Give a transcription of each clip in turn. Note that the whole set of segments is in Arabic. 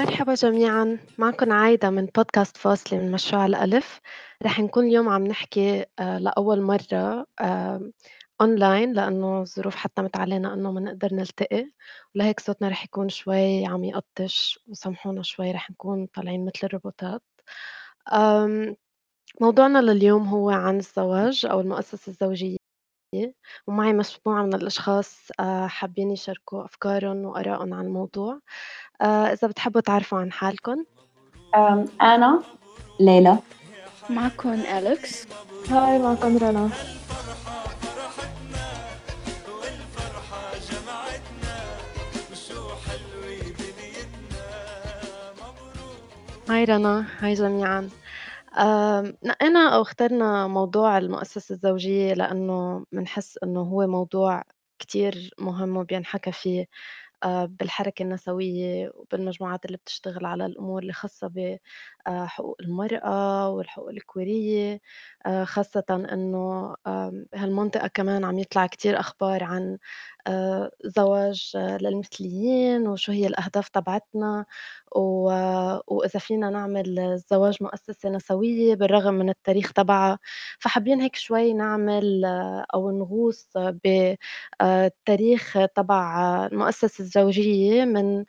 مرحبا جميعًا، معكم عايدة من بودكاست فاصلة من مشروع الألف، رح نكون اليوم عم نحكي آآ لأول مرة آمم online لإنه الظروف حتّمت علينا إنه ما نقدر نلتقي، ولهيك صوتنا رح يكون شوي عم يقطّش وسامحونا شوي رح نكون طالعين متل الروبوتات. موضوعنا لليوم هو عن الزواج أو المؤسسة الزوجية، ومعي مجموعة من الأشخاص آآ حابين يشاركوا أفكارهم وآرائهم عن الموضوع. آآ إذا بتحبّوا تعرفوا عن حالكم. أنا ليلى. معكم أليكس. هاي معكم رنا. هاي رنا، هاي جميعًا. نقينا أو اخترنا موضوع المؤسسة الزوجية لإنه منحس إنه هو موضوع كتير مهم وبينحكى فيه بالحركة النسوية وبالمجموعات اللي بتشتغل على الأمور اللي خاصة ب آآ حقوق المرأة والحقوق الكورية، آآ خاصةً إنه آمم بهالمنطقة كمان عم يطلع كتير أخبار عن آآ زواج آه، للمثليين وشو هي الأهداف تبعتنا، وإذا فينا نعمل الزواج مؤسسة نسوية بالرغم من التاريخ تبعها، فحابين هيك شوي نعمل آه، أو نغوص ب آآ التاريخ تبع المؤسسة الزوجية من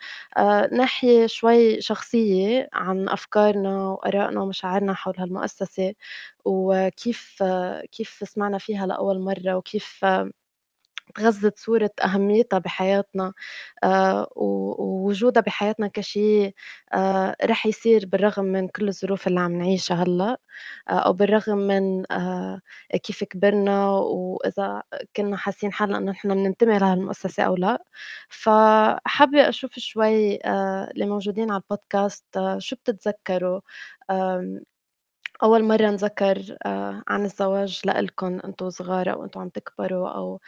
ناحية شوي شخصية عن أفكارنا وآرائنا ومشاعرنا حول هالمؤسسة، آه، كيف سمعنا فيها لأول مرّة وكيف غزّت صورة أهميتها بحياتنا و ووجودها بحياتنا كشي آآ رح يصير بالرغم من كل الظروف اللي عم نعيشها هلّأ، آآ أو بالرغم من كيف كبرنا وإذا كنّا حاسين حالنا إنه نحن بننتمي لهالمؤسسة أو لأ، فحابة أشوف شوي اللي موجودين على البودكاست شو بتتذكّروا؟ أول مرّة نذكّر آآ عن الزواج لإلكم أنتم صغار أو أنتم عم تكبروا أو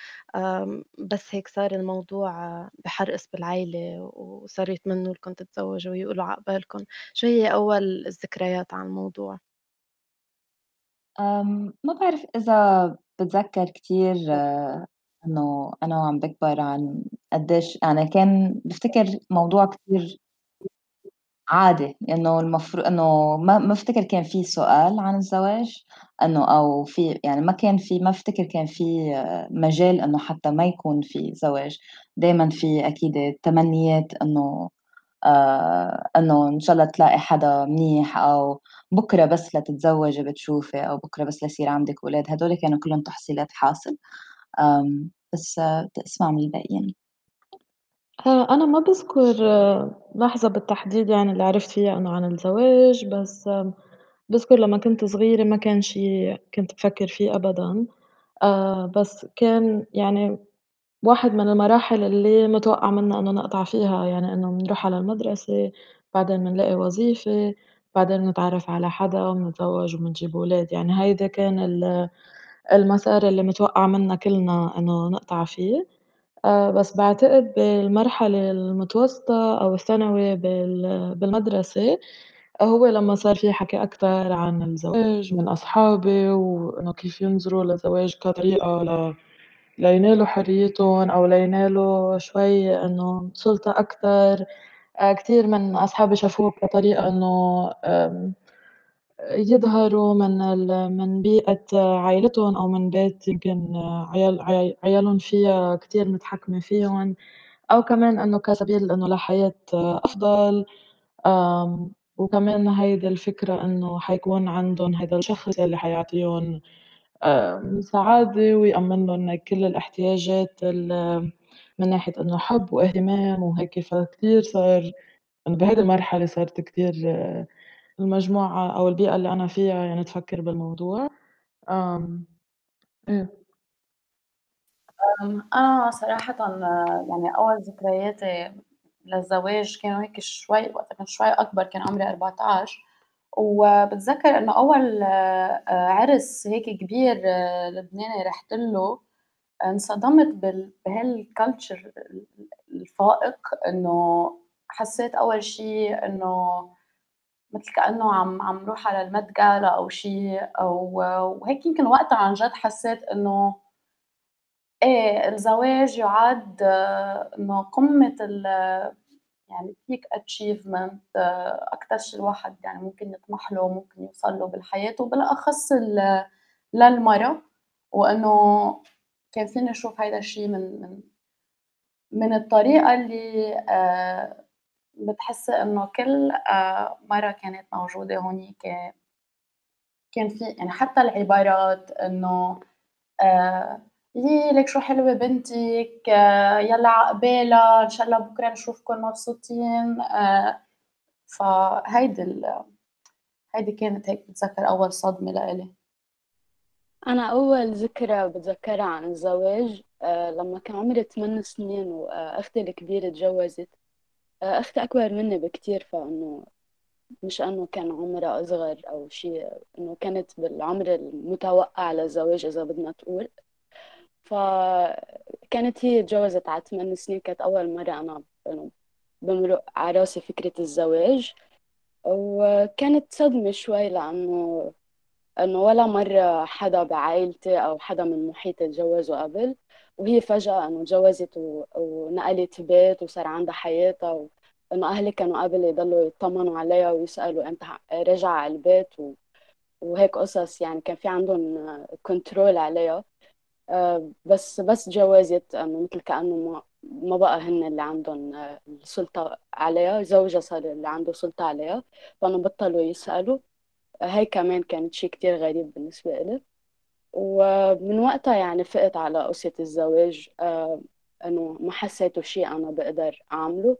بس هيك صار الموضوع آه، بحرقص بالعيلة وصاروا يتمنّوا لكم تتزوّجوا ويقولوا عقبالكم، شو هي أول الذكريات عن الموضوع؟ ما بعرف إذا باتذكّر كتير إنه أنا وعم باكبر عن قديش يعني كان بافتكر موضوع كتير عادي، إنه المفرو إنه ما ما بافتكر كان في سؤال عن الزواج، إنه أو في يعني ما كان في ما بافتكر كان في مجال إنه حتى ما يكون في زواج، دايمًا في أكيد تمنيات إنه آآ إنه إن شاء الله تلاقي حدا منيح أو بكرة بس لتتزوّجي بتشوفي أو بكرة بس ليصير عندِك ولاد، هدول كانوا كلّهم تحصيلات حاصل، بس بدي أسمع من الباقيين. آآ أنا ما باذكر لحظة بالتحديد يعني اللي عرفت فيها إنه عن الزواج، بس باذكر لمّا كنت صغيرة ما كان شي كنت بافكّر فيه أبدًا، آآ بس كان يعني واحد من المراحل اللي متوقّع منا إنه نقطع فيها، يعني إنه بنروح على المدرسة، بعدين بنلاقي وظيفة، بعدين بنتعرّف على حدا وبنتزوّج وبنجيب ولاد، يعني هيدا كان ال المسار اللي متوقّع منا كلنا إنه نقطع فيه. آآ بس باعتقد بالمرحلة المتوسطة أو الثانوي بال بالمدرسة، هو لمّا صار في حكي أكتر عن الزواج من أصحابي، وإنه كيف ينظروا للزواج كطريقة ل لينالوا حريتهم أو لينالوا شوي إنه سُلطة أكتر، آآ كتير من أصحابي شافوه كطريقة إنه يظهروا من من بيئة عيلتهم أو من بيت يمكن عيال عي عيالهم فيها كتير متحكمة فيهم، أو كمان إنه كسبيل إنه لحياة أفضل، وكمان هيدي الفكرة إنه حيكون عندهم هيدا الشخص يلّي حيعطيهم سعادة ويأمّن لهم كل الاحتياجات ال من ناحية إنه حُب واهتمام وهيك، فكتير صار إنه بهيدي المرحلة صارت كتير المجموعة أو البيئة اللي أنا فيها يعني تفكّر بالموضوع، آمم، إيه. آمم، أنا صراحةً يعني أول ذكرياتي للزواج كانوا هيك شوي وقتها كنت شوي أكبر كان عمري 14 وباتذكّر إنه أول آآ عرس هيك كبير آه، لبناني رحت له، انصدمت ال الفائق إنه حسّيت أول شي إنه متل كإنه عم عم روح على الMet Gala أو شي أو وهيك يمكن وقتها عن جد حسّيت إنه إيه الزواج يُعد آه، إنه قمة ال يعني peak achievement أكتر شي الواحد يعني ممكن يطمح له وممكن يوصل له بالحياة وبالأخص ال للمرا، وإنه كان فيني أشوف هيدا الشي من من من الطريقة اللي آآ بتحسّي إنه كل آآ مرا كانت موجودة هونيك كان في يعني حتى العبارات إنه آآ يي لِك شو حلوة بنتِك، آه، يالّا عقبالها، إن شاء الله بكرة نشوفكم مبسوطين، فهيدي ال هيدي كانت هيك باتذكّر أول صدمة لإلي. أنا أول ذكرى بتذكرها عن الزواج آه، لما كان عمري 8 سنين وأختي الكبيرة تجوزت. آه، أختي أكبر مني بكتير فإنه مش إنه كان عمرها أصغر أو شيء إنه كانت بالعمر المتوقع للزواج إذا بدنا تقول فكانت هي تجوزت على 8 سنين كانت أول مرة أنا إنه بمرق على راسي فكرة الزواج. وكانت صدمة شوي لأنه إنه ولا مرة حدا بعائلتي أو حدا من محيطي تجوزوا قبل. وهي فجأة إنه تجوزت. ونقلت بيت وصار عندها حياتها وانه أهلي كانوا قبل يضلوا يطمنوا عليها ويسألوا إمتى رجع على البيت و... وهيك قصص يعني كان في عندهم كنترول عليها. آه، بس بس جوازت إنه مثل كأنه ما ما بقى هن اللي عندهم آه، السلطة عليها زوجها صار اللي عنده سلطة عليها. فإنه بطلوا يسألوا. هاي كمان كانت شيء كتير غريب بالنسبة إلي. ومن وقتها يعني فقت على قصة الزواج آه إنه ما حسيته شيء أنا بقدر أعمله.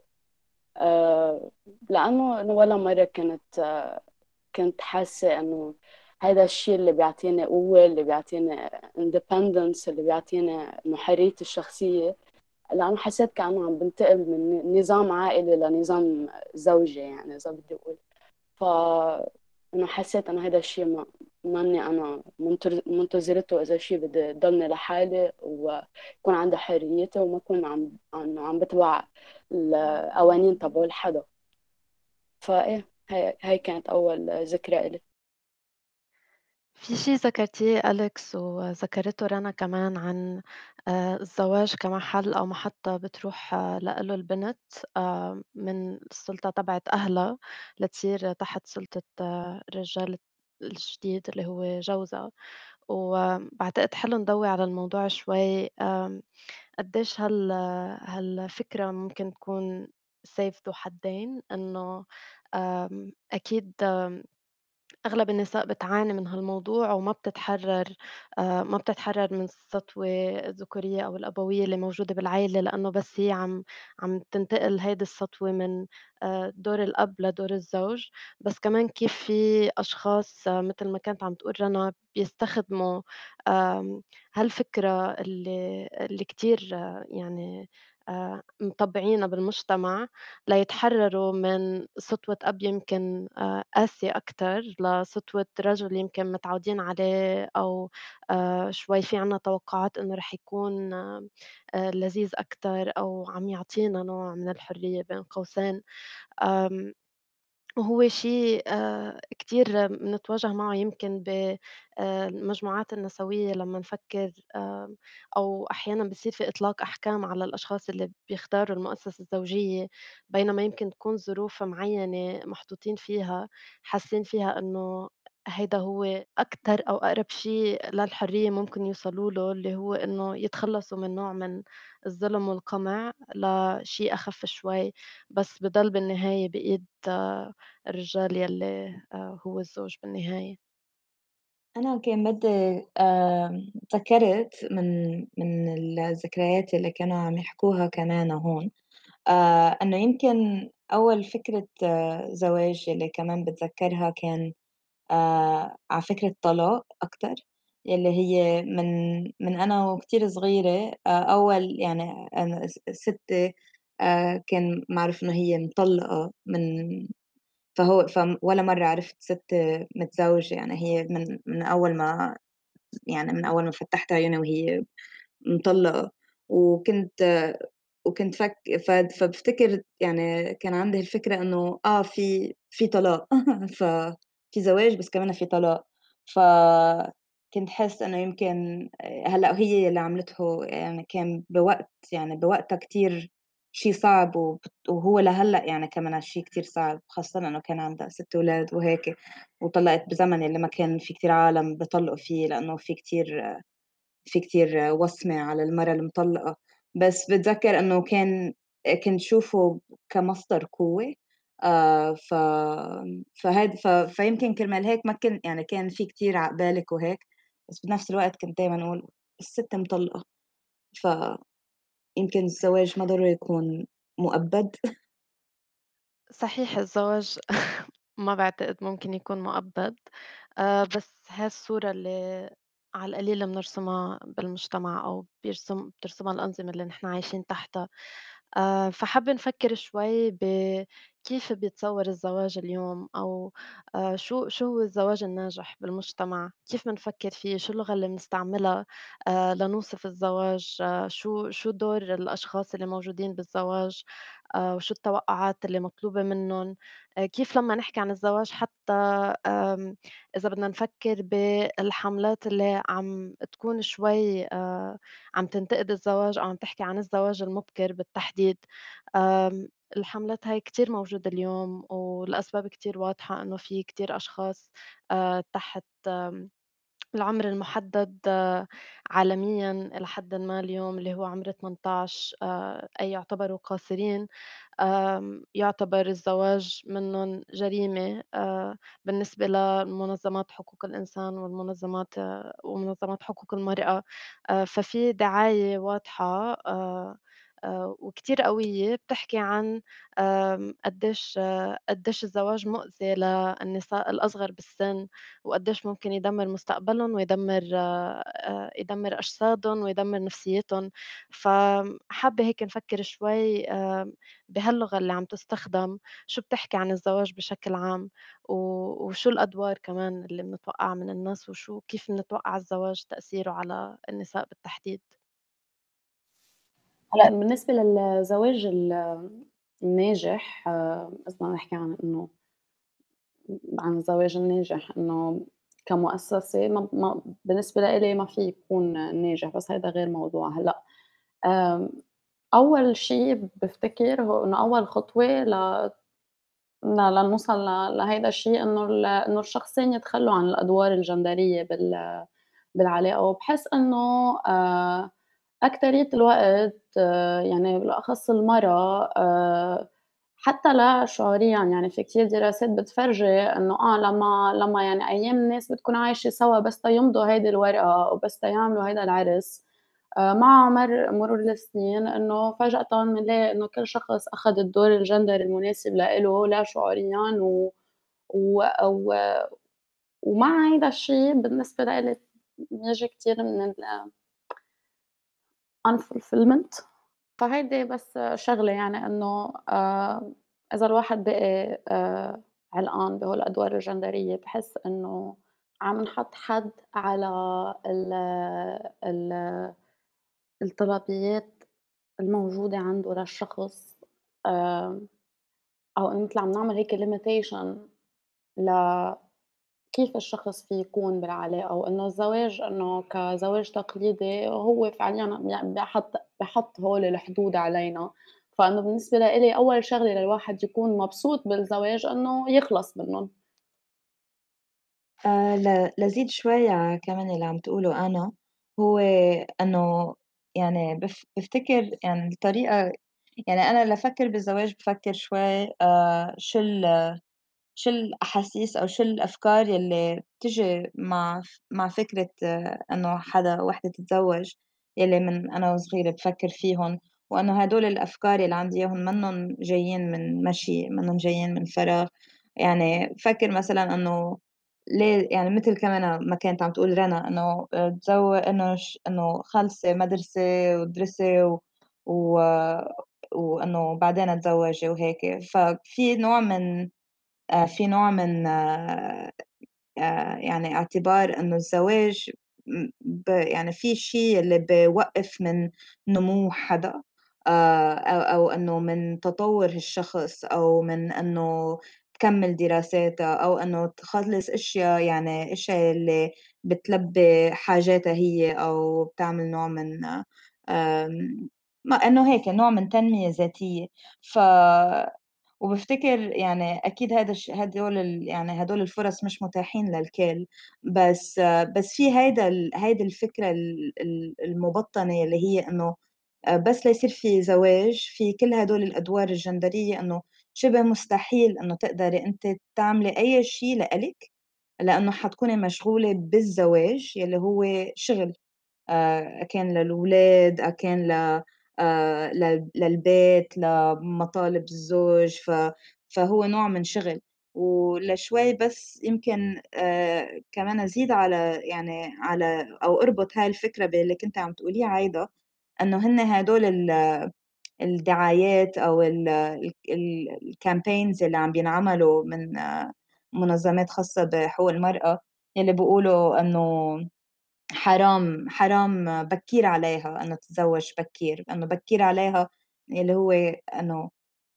آه إنه ولا مرة كنت آه كنت حاسة إنه هذا الشيء اللي بيعطيني قوة اللي بيعطيني independence اللي بيعطيني إنه حريتي الشخصية. لأنه حسيت كأنه عم بنتقل من نظام عائلي لنظام زوجي يعني إذا بدي أقول. ف انه حسيت إنه هذا الشيء ما ماني أنا منتظرته إذا شيء بدي ضلني لحالي ويكون عندي حريتي وما اكون عم عم بتبع القوانين تبع حدا فايه هي هي كانت أول ذكرى إلي. في شي ذكرتيه أليكس وذكرته رنا كمان عن آآ الزواج كمحل أو محطة بتروح آه، لإله البنت آآ من السُلطة تبعة أهلها لتصير تحت سُلطة آه، الرجال الجديد اللي هو جوزها، وباعتقد حلو نضوّي على الموضوع شوي قديش هال هالفكرة ممكن تكون سيف ذو حدين، إنه أكيد أغلب النساء بتعاني من هالموضوع وما بتتحرّر آآ ما بتتحرّر من السطوة الذكورية أو الأبوية اللي موجودة بالعيلة، لإنه بس هي عم عم تنتقل هيدي السطوة من آآ دور الأب لدور الزوج، بس كمان كيف في أشخاص متل ما كانت عم تقول رنا بيستخدموا هالفكرة اللي اللي كتير آه، يعني آآ مطبّعينها بالمجتمع ليتحرّروا من سطوة أب يمكن آآ قاسية أكتر لسطوة رجل يمكن متعودين عليه أو آآ شوي في عنا توقعات إنه رح يكون لذيذ أكتر أو عم يعطينا نوع من الحرية بين قوسين. وهو شيء آآ كتير بنتواجه معه يمكن ب آآ المجموعات النسوية لمّا نفكّر آمم أو أحيانًا بيصير في إطلاق أحكام على الأشخاص اللي بيختاروا المؤسسة الزوجية، بينما يمكن تكون ظروف معيّنة محطوطين فيها حاسين فيها إنه هيدا هو أكتر أو أقرب شيء للحرية ممكن يوصلوا له، اللي هو إنه يتخلّصوا من نوع من الظلم والقمع لشيء أخف شوي، بس بضل بالنهاية بإيد آه، الرجال يلّي آآ هو الزوج بالنهاية. أنا كان بدي تذكّرت من من الذكريات اللي كانوا عم يحكوها كمان هون، إنه يمكن أول فكرة آه، زواج اللي كمان باتذكّرها كان آآ، على فكرة طلاق أكتر، يلّي هي من من أنا وكتير صغيرة آآ، أول يعني أنا س ستّي آآ، كان معروف إنه هي مطلّقة من فهو ف ولا مرّة عرفت ست متزوجة، يعني هي من من أول ما يعني من أول ما فتّحت عيوني وهي مطلّقة، وكنت وكنت فك ف فبافتكر يعني كان عندي الفكرة إنه آه في في طلاق. ففي زواج بس كمان في طلاق، فكنت حاسة إنه يمكن هلأ هي اللي عملته يعني كان بوقت يعني بوقتها كتير شي صعب وهو لهلّأ يعني كمان هالشي كتير صعب، خاصةً إنه كان عندها 6 ولاد وهيك، وطلّقت بزمن اللي ما كان في كتير عالم بيطلّقوا فيه لإنه في كتير في كتير وصمة على المرأة المطلقة، بس باتذكّر إنه كان كنت شوفه كمصدر قوة آآ ف فهاد ف فيمكن كرمال هيك ما كن يعني كان في كتير عقبالِك وهيك، بس بنفس الوقت كنت دايمًا أقول السِت مطلقة، فيمكن الزواج ما ضروري يكون مؤبّد. صحيح الزواج ما باعتقد ممكن يكون مؤبد، آآ بس هاي الصورة اللي على القليلة بنرسمها بالمجتمع أو بيرسم بترسمها الأنظمة اللي نحن عايشين تحتها. آآ فحابة نفكّر شوي بكيف بيتصوّر الزواج اليوم أو آآ شو شو هو الزواج الناجح بالمجتمع، كيف منفكّر فيه، شو اللغة اللي بنستعملها؟ آآ لنوصف الزواج، آه شو شو دور الأشخاص اللي موجودين بالزواج، آآ وشو التوقعات اللي مطلوبة منّن، آآ كيف لمّا نحكي عن الزواج حتى إذا بدنا نفكّر بالحملات اللي عم تكون شوي آآ عم تنتقد الزواج أو عم تحكي عن الزواج المبكر بالتحديد، الحملات هاي كتير موجودة اليوم والأسباب كتير واضحة إنه في كتير أشخاص تحت العمر المحدد آه، عالميًا إلى حدٍ ما اليوم اللي هو عمر 18 آآ أي يعتبروا قاصرين. يُعتبر الزواج منّن جريمة آآ، بالنسبة لمنظمات حقوق الإنسان والمنظمات آه، ومنظمات حقوق المرأة، ففي دعاية واضحة وكتير قوية بتحكي عن قديش آه، قديش الزواج مؤذي للنساء الأصغر بالسن، وقديش ممكن يدمر مستقبلهم ويدمر آآ، يدمر أجسادهم ويدمر نفسيتهم، فحابة هيك نفكر شوي بهاللغة اللي عم تُستخدم، شو بتحكي عن الزواج بشكل عام، وشو الأدوار كمان اللي بنتوقّعها من الناس، وشو كيف بنتوقّع الزواج تأثيره على النساء بالتحديد؟ هلأ بالنسبة للزواج ال الناجح إذا بدنا نحكي عن إنه عن الزواج الناجح إنه كمؤسسة ما ما بالنسبة لإلي ما في يكون ناجح، بس هيدا غير موضوع. هلأ أول شي بافتكر هو إنه أول خطوة ل لنوصل لهيدا الشي إنه إنه الشخصين يتخلّوا عن الأدوار الجندرية بال بالعلاقة، وباحس إنه آآ أكترية الوقت آه، يعني بالأخص المرأة آآ حتى لا شعوريًا يعني في كتير دراسات بتفرجي إنه آه لمّا لمّا يعني أيام الناس بتكون عايشة سوا بس تيمضوا هيدي الورقة وبس تيعملوا هيدا العرس آآ مع مر مرور السنين إنه فجأةً بنلاقي إنه كل شخص أخد الدور الجندري المناسب لإله لا شعوريًا و و و ومع هيدا الشي بالنسبة لإلي بييجي كتير من ال unfulfillment. فهيدي بس شغلة يعني إنه آآ إذا الواحد بقي آآ علقان بهول الأدوار الجندرية باحس إنه عم نحط حد على ال ال الطلبيات الموجودة عنده للشخص آمم أو متل عم نعمل هيك limitation لكيف الشخص فيه يكون بالعلاقة، وإنه الزواج إنه كزواج تقليدي هو فعليًا بي بيحط بيحط هول الحدود علينا، فإنه بالنسبة لإلي أول شغلة للواحد يكون مبسوط بالزواج إنه يخلص منّن. آآ ل لأزيد شوي على كمان اللي عم تقوله أنا، هو إنه يعني باف بافتكر يعني الطريقة يعني أنا لأفكّر بالزواج بافكّر شوي آآ شو ال شو الأحاسيس أو شو الأفكار يلّي بتيجي مع مع فكرة آه، إنه حدا وحدة تتزوّج، يلّي من أنا وصغيرة بافكّر فيهُن، وإنه هادول الأفكار يلّي عندي إياهُن منّن جايين من مشي، منّن جايين من فراغ، يعني بافكّر مثلًا إنه ليه يعني متل كمان ما كانت عم تقول رنا إنه آآ تزو إنه إنه خلصي مدرسة وادرسي و و وإنه بعدين اتزوّجي وهيك، ففي نوع من في نوع من آآ يعني اعتبار إنه الزواج يعني في شي اللي بيوقّف من نمو حدا آآ أو أو إنه من تطوّر الشخص أو من إنه تكمّل دراساتها أو إنه تخلّص أشيا يعني أشيا اللي بتلبّي حاجاتها هي أو بتعمل نوع من ما إنه هيك نوع من تنمية ذاتية، ف وبافتكر يعني أكيد هيدا الش هدول يعني هدول الفُرَص مش متاحين للكل، بس بس في هيدا ال هيدي الفكرة ال ال المُبطّنة اللي هي إنه آآ بس ليصير في زواج في كل هدول الأدوار الجندرية إنه شِبه مستحيل إنه تقدري أنتِ تعملي أي شي لإلِك، لإنه حتكوني مشغولة بالزواج يلّي هو شِغل. آآ كان للولاد، أ كان ل آآ لل للبيت، لمطالب الزوج، ف فهو نوع من شغل، ولشوي بس يمكن آآ كمان أزيد على يعني على أو أربط هاي الفكرة باللي كنتِ عم تقوليه عايدة، إنه هن هادول ال الدعايات أو ال ال ال الcampaigns اللي عم بينعملوا من آه، منظمات خاصة بحقوق المرأة، يلّي بيقولوا إنه حرام حرام بكّير عليها إنه تتزوّج بكّير، إنه بكّير عليها اللي هو إنه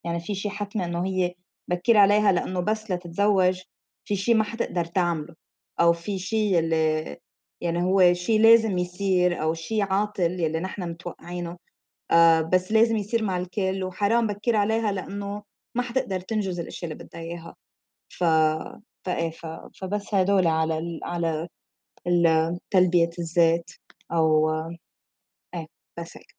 يعني في شي حتمي إنه هي بكّير عليها لإنه بس لتتزوّج في شي ما حتقدر تعمله، أو في شي يلّي يعني هو شي لازم يصير أو شي عاطل يلّي نحن متوقعينه آآ بس لازم يصير مع الكل، وحرام بكّير عليها لإنه ما حتقدر تنجز الأشيا اللي بدّها إياها، ف فإيه ف فبس هدول على ال على تلبية الذات أو إيه بس هيك.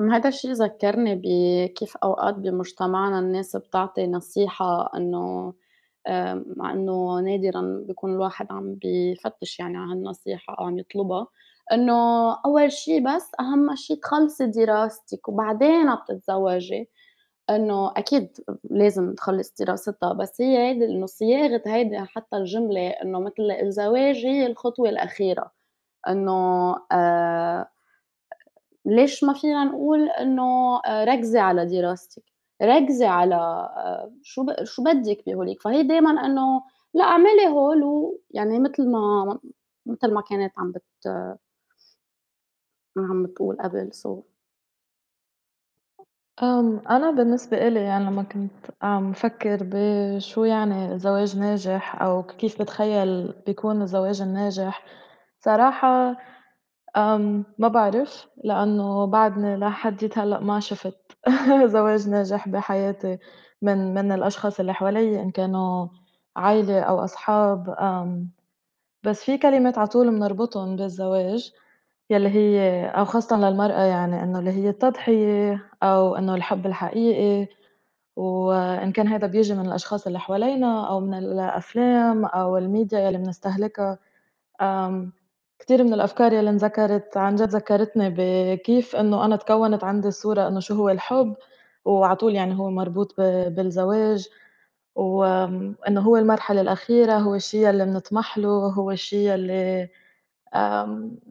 أمّا هيدا الشي ذكّرني بكيف أوقات بمجتمعنا الناس بتعطي نصيحة إنه مع إنه نادرًا بيكون الواحد عم بيفتش يعني على هالنصيحة أو عم يطلبها، إنه أول شي بس أهم شي تخلصي دراستِك وبعدين بتتزوجي، إنه أكيد لازم تخلّص دراستها، بس هي هيدي إنه صياغة هيدي حتى الجملة إنه متل الزواج هي الخطوة الأخيرة، إنه آآ ليش ما فينا نقول إنه آآ ركزي على دراستِك، ركزي على آآ شو ب شو بدِّك بهوليك، فهي دايمًا إنه لأ اعملي هول ويعني متل ما متل ما كانت عم بت عم بتقول قبل. So أنا بالنسبة إلي يعني لمّا كنت عم فكّر بشو يعني زواج ناجح أو كيف باتخيّل بيكون الزواج الناجح، صراحة ما باعرف، لإنه بعدني لحديت هلأ ما شُفت زواج ناجح بحياتي من من الأشخاص اللي حواليّ إن كانوا عيلة أو أصحاب، بس في كلمات على طول بنربطهم بالزواج. يلّي هي أو خاصةً للمرأة يعني إنه اللي هي التضحية أو إنه الحب الحقيقي، وإن كان هيدا بييجي من الأشخاص اللي حوالينا أو من الأفلام أو الmedia يلّي بنستهلكها، كتير من الأفكار يلّي انذكرت عن جد ذكّرتني بكيف إنه أنا اتكوّنت عندي الصورة إنه شو هو الحب، وعلى طول يعني هو مربوط بالزواج، وآمم، إنه هو المرحلة الأخيرة، هو الشي يلّي بنطمح له، هو الشي يلّي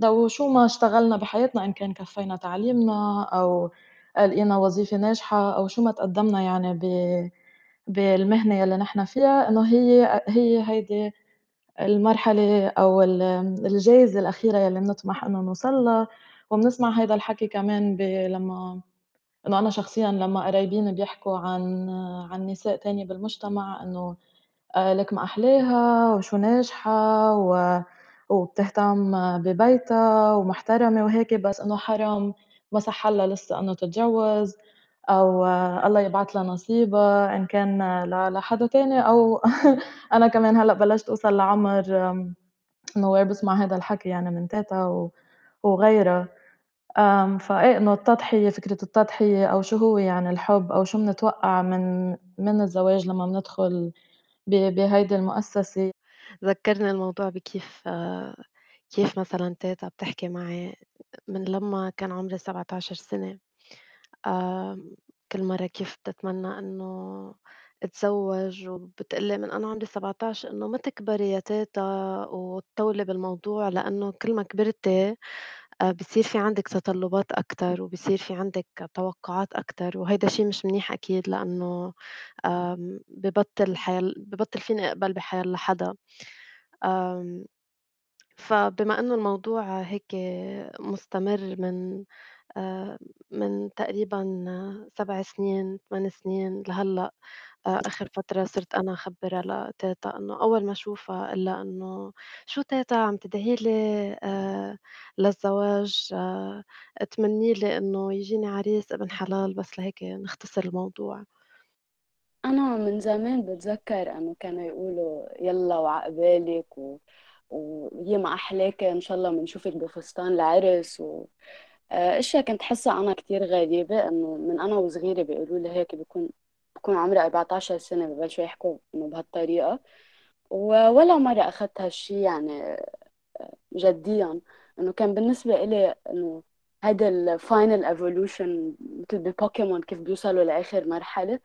لو شو ما اشتغلنا بحياتنا إن كان كفّينا تعليمنا أو لقينا وظيفة ناجحة أو شو ما تقدّمنا يعني ب بالمهنة يلّي نحن فيها، إنه هي هي هيدي المرحلة أو ال الجايزة الأخيرة يلّي بنطمح إنه نوصل لها، وبنسمع هيدا الحكي كمان لمّا إنه أنا شخصيًا لمّا قرايبيني بيحكوا عن عن نساء تانية بالمجتمع إنه آآ لك ما أحلاها وشو ناجحة و وبتهتم ببيتها ومحترمة وهيك، بس إنه حرام ما صح لها لسه إنه تتجوّز أو الله يبعت لها نصيبها إن كان لحدا تاني أو أنا كمان هلأ بلشت أوصل لعمر إنه وين باسمع هادا الحكي يعني من تيتا وغيرها، آمم فإيه إنه التضحية فكرة التضحية أو شو هو يعني الحب أو شو بنتوقع من من الزواج لمّا بندخل بهيدي المؤسسة. ذكّرني الموضوع بكيف آه، كيف مثلًا تيتا بتحكي معي من لمّا كان عمري 17 سنة، كل مرّة كيف بتتمنى إنه اتزوّج وبتقول لي من أنا عمري 17 إنه ما تكبري يا تيتا وتطوّلي بالموضوع لإنه كل ما كبرتِ آآ بصير في عندِك تطلُّبات أكتر وبصير في عندِك توقُّعات أكتر وهيدا شي مش منيح أكيد لإنه ببطّل حيل ببطّل فيني أقبل بحيالّا حدا. آمم فبما إنه الموضوع هيك مستمر من آآ من تقريبًا 7 سنين، 8 سنين لهلّأ، آآ آخر فترة صرت أنا أخبّرها لتيتا إنه أول ما أشوفها أقول لها إنه "شو تيتا عم تدعي لي آآ للزواج، آآ تمنّي لي إنه ييجيني عريس ابن حلال بس لهيك نختصر الموضوع." أنا من زمان باتذكّر إنه كانوا يقولوا يلّا وعقبالِك و ويا ما أحلاكِ إن شاء الله بنشوفِك بفستان العرس و أشيا كنت حاسّها أنا كتير غريبة إنه من أنا وصغيرة بيقولوا لي هيك بيكون بكون عمري 14 سنة ببلشوا يحكوا إنه بهالطريقة، وولا مرّة أخدت هالشي يعني جديًا، إنه كان بالنسبة إلي إنه هيدا الfinal evolution متل ببوكيمون كيف بيوصلوا لآخر مرحلة،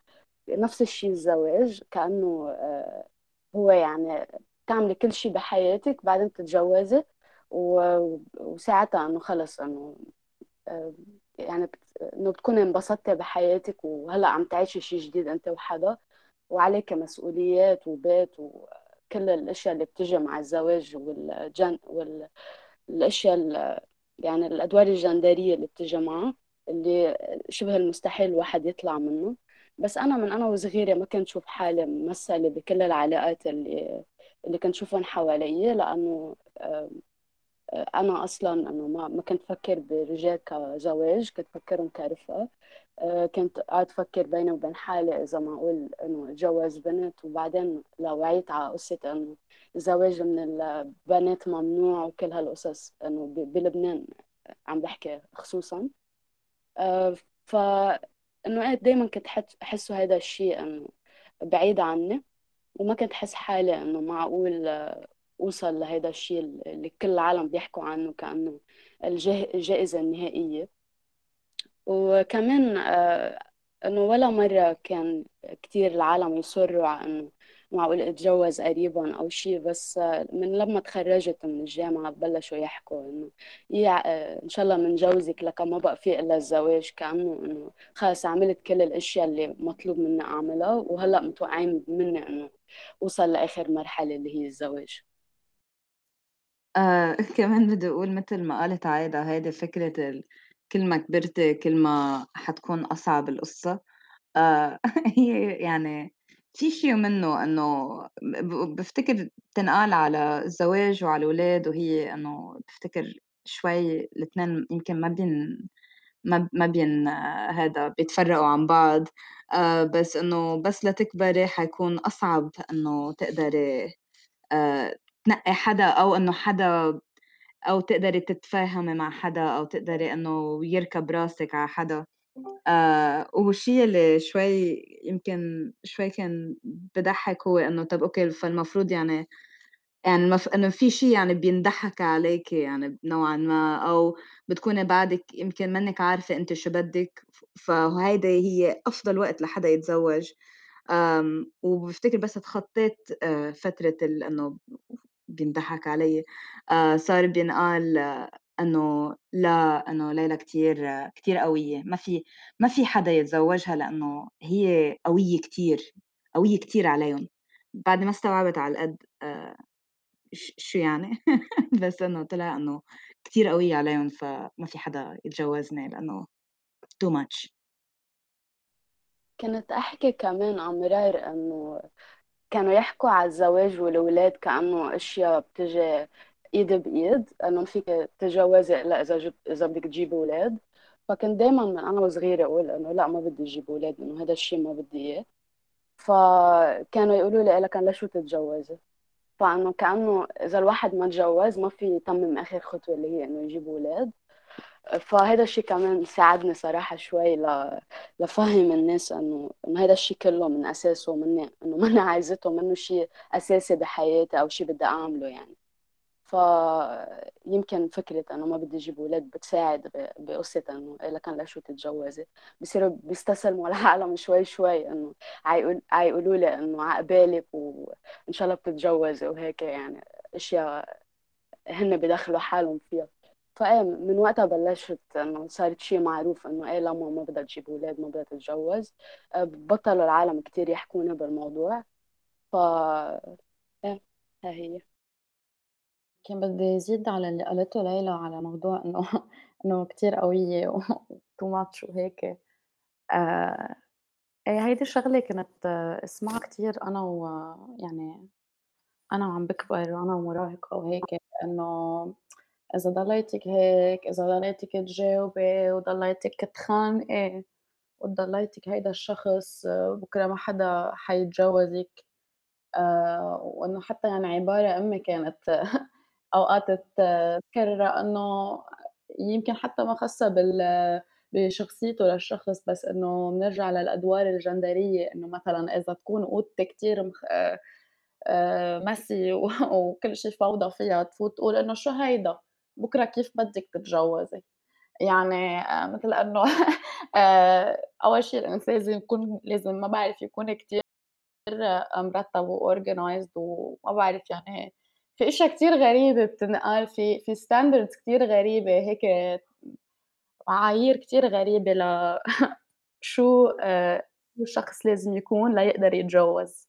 نفس الشي الزواج كأنه آه، هو يعني تعملي كل شي بحياتك بعدين تتجوزي وساعتها إنه خلص إنه آه، يعني بت- إنه بتكوني انبسطتي بحياتك وهلأ عم تعيشي شي جديد أنت وحدا وعليك مسؤوليات وبيت وكل الأشياء اللي بتجي مع الزواج والجن والأشياء يعني الأدوار الجندرية اللي بتجي معه اللي شبه المستحيل الواحد يطلع منه. بس أنا من أنا وصغيرة ما كنت شوف حالي ممثلة بكل العلاقات اللي اللي كنت شوفهم حوالي لأنه أنا أصلا إنه ما ما كنت فكر برجال كزواج كنت فكرهم كرفقة آه، كنت قاعد أفكر بيني وبين حالي إذا معقول إنه أتجوز بنت وبعدين لو وعيت على قصة إنه الزواج من البنات ممنوع وكل هالقصص إنه ب- بلبنان عم بحكي خصوصا. آه، ف إنه إيه دايما كنت أحسه هذا الشيء إنه بعيد عني وما كنت أحس حالي إنه معقول أوصل لهذا الشيء اللي كل العالم بيحكوا عنه كأنه الجه- الجائزة النهائية. وكمان آه، إنه ولا مرة كان كتير العالم يصروا على إنه معقول أتجوز قريبا أو شيء بس آه، من لما تخرجت من الجامعة بلشوا يحكوا إنه يا آه، إن شاء الله منجوزك لك ما بقى في إلا الزواج. كأنه إنه خلص عملت كل الأشياء اللي مطلوب مني أعملها وهلأ متوقعين مني إنه أوصل لآخر مرحلة اللي هي الزواج. آه كمان بدي أقول مثل ما قالت عايدة هيدي فكرة. كل ما كبرتي كل ما حتكون أصعب القصة آه هي يعني في شيء منه إنه بفتكر تنقال على الزواج وعلى الأولاد وهي إنه بفتكر شوي الاثنين يمكن ما بين ما ما بين آه، هذا بيتفرّقوا عن بعض، آآ بس إنه بس لتكبري حيكون أصعب إنه تقدري آآ تنقّي حدا أو إنه حدا أو تقدري تتفاهمي مع حدا أو تقدري إنه يركب راسِك على حدا، آآ والشي اللي شوي يمكن شوي كان بيضحّك هو إنه طَب أوكي فالمفروض يعني يعني المف إنه في شي يعني بينضحك عليكِ يعني نوعًا ما، أو بتكوني بعدِك يمكن منِّك عارفة أنتِ شو بدِّك، فهيدي هي أفضل وقت لحدا يتزوّج، آمم، وبافتكر بس اتخطّيت آآ فترة إنه بينضحك عليّ، آآ صار بينقال آه، إنه لا، إنه ليلى كتير كتير قوية، ما في ما في حدا يتزوّجها لإنه هي قوية كتير، قوية كتير عليهم، بعد ما استوعبت على القد ش شو يعني؟ بس إنه طلع إنه كتير قوية عليهم، فما في حدا يتجوّزني لإنه too much. كنت أحكي كمان أمرار إنه كانوا يحكوا على الزواج والولاد كأنه أشياء بتجي إيد بإيد إنه فيك تتجوزي إلا إذا جبت إذا بدك تجيبي أولاد. فكنت دايما من أنا وصغيرة أقول إنه لا ما بدي أجيب أولاد إنه هذا الشيء ما بدي إياه. فكانوا يقولوا لي لك ليش تتجوزي؟ فإنه كأنه إذا الواحد ما تجوز ما في يتمم آخر خطوة اللي هي إنه يجيب أولاد. فهذا الشيء كمان ساعدني صراحة شوي ل... لفهم الناس انه إنه هذا الشيء كله من أساسه مني إنه ماني عايزته منه شيء أساسي بحياتي أو شيء بدي أعمله يعني. فيمكن فكرة إنه ما بدي أجيب أولاد بتساعد بقصة إنه إيه لكن لا شو تتجوزي. بصيروا بيستسلموا العالم شوي شوي إنه عيقول عيقولوا لي إنه عقبالك وان شاء الله بتتجوزي وهيك يعني. أشياء هن بدخلوا حالهم فيها. فايه من وقتها بلشت إنه صارت شيء معروف إنه إيه لما ما بدها تجيب أولاد ما بدها تتجوز آه، بطلوا العالم كتير يحكونا بالموضوع ف إيه ها هي. كان بدي أزيد على اللي قالته ليلى على موضوع إنه إنه كتير قوية و too much وهيك. آآ آآ هيدي الشغلة كنت آه، أسمعها كتير أنا و يعني أنا وعم باكبر وأنا ومراهقة وهيك، إنه إذا ضليتِك هيك، إذا ضليتِك تجاوبي وضليتِك تخانقي وضليتِك هيدا الشخص آه، بكرة ما حدا حيتجوزِك، آآ وإنه حتى يعني عبارة أمي كانت أوقات ت تكررها إنه يمكن حتى ما خاصة بال بشخصيته للشخص، بس إنه بنرجع للأدوار الجندرية، إنه مثلًا إذا تكون أوضتي كتير مخ آآ messy و وكل شي فوضى فيها، تفوت تقول إنه شو هيدا، بكرة كيف بدِّك تتجوزي، يعني آآ مثل إنه آآ أول شي الإنسان لازم يكون لازم ما بعرف يكون كتير مرتّب وorganized وما بعرف يعني في أشيا كتير غريبة بتنقال، في في standards كتير غريبة هيك معايير كتير غريبة ل شو آآ شو الشخص لازم يكون ليقدر يتجوّز.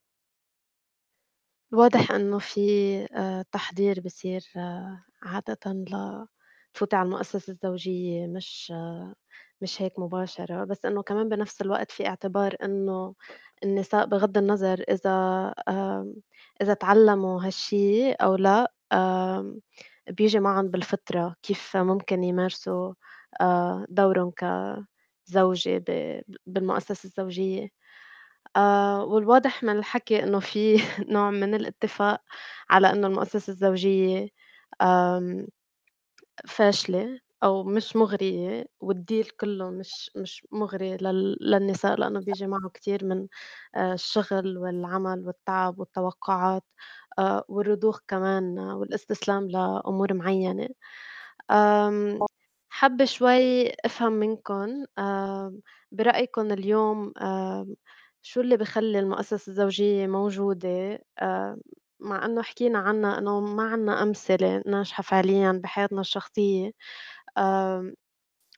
واضح إنه في آآ تحضير بيصير عادةً لتفوتي على المؤسسة الزوجية مش آه، مش هيك مباشرة، بس إنه كمان بنفس الوقت في اعتبار إنه النساء بغض النظر إذا إذا اتعلموا هالشي أو لأ، آمم بييجي معهم بالفطرة كيف ممكن يمارسوا دورهم كزوجة بالمؤسسة الزوجية. آآ والواضح من الحكي إنه في نوع من الاتفاق على إنه المؤسسة الزوجية فاشلة أو مش مُغرية والdeal كلّه مش مش مُغري لل للنساء لإنه بييجي معه كتير من آآ الشغل والعمل والتعب والتوقعات آآ والرضوخ كمان آه، والاستسلام لأمور معيّنة. حابة شوي أفهم منكم برأيكم اليوم آمم شو اللي بيخلّي المؤسسة الزوجية موجودة؟ آآ مع إنه حكينا عنّا إنه ما عندنا أمثلة ناجحة فعليًا بحياتنا الشخصية.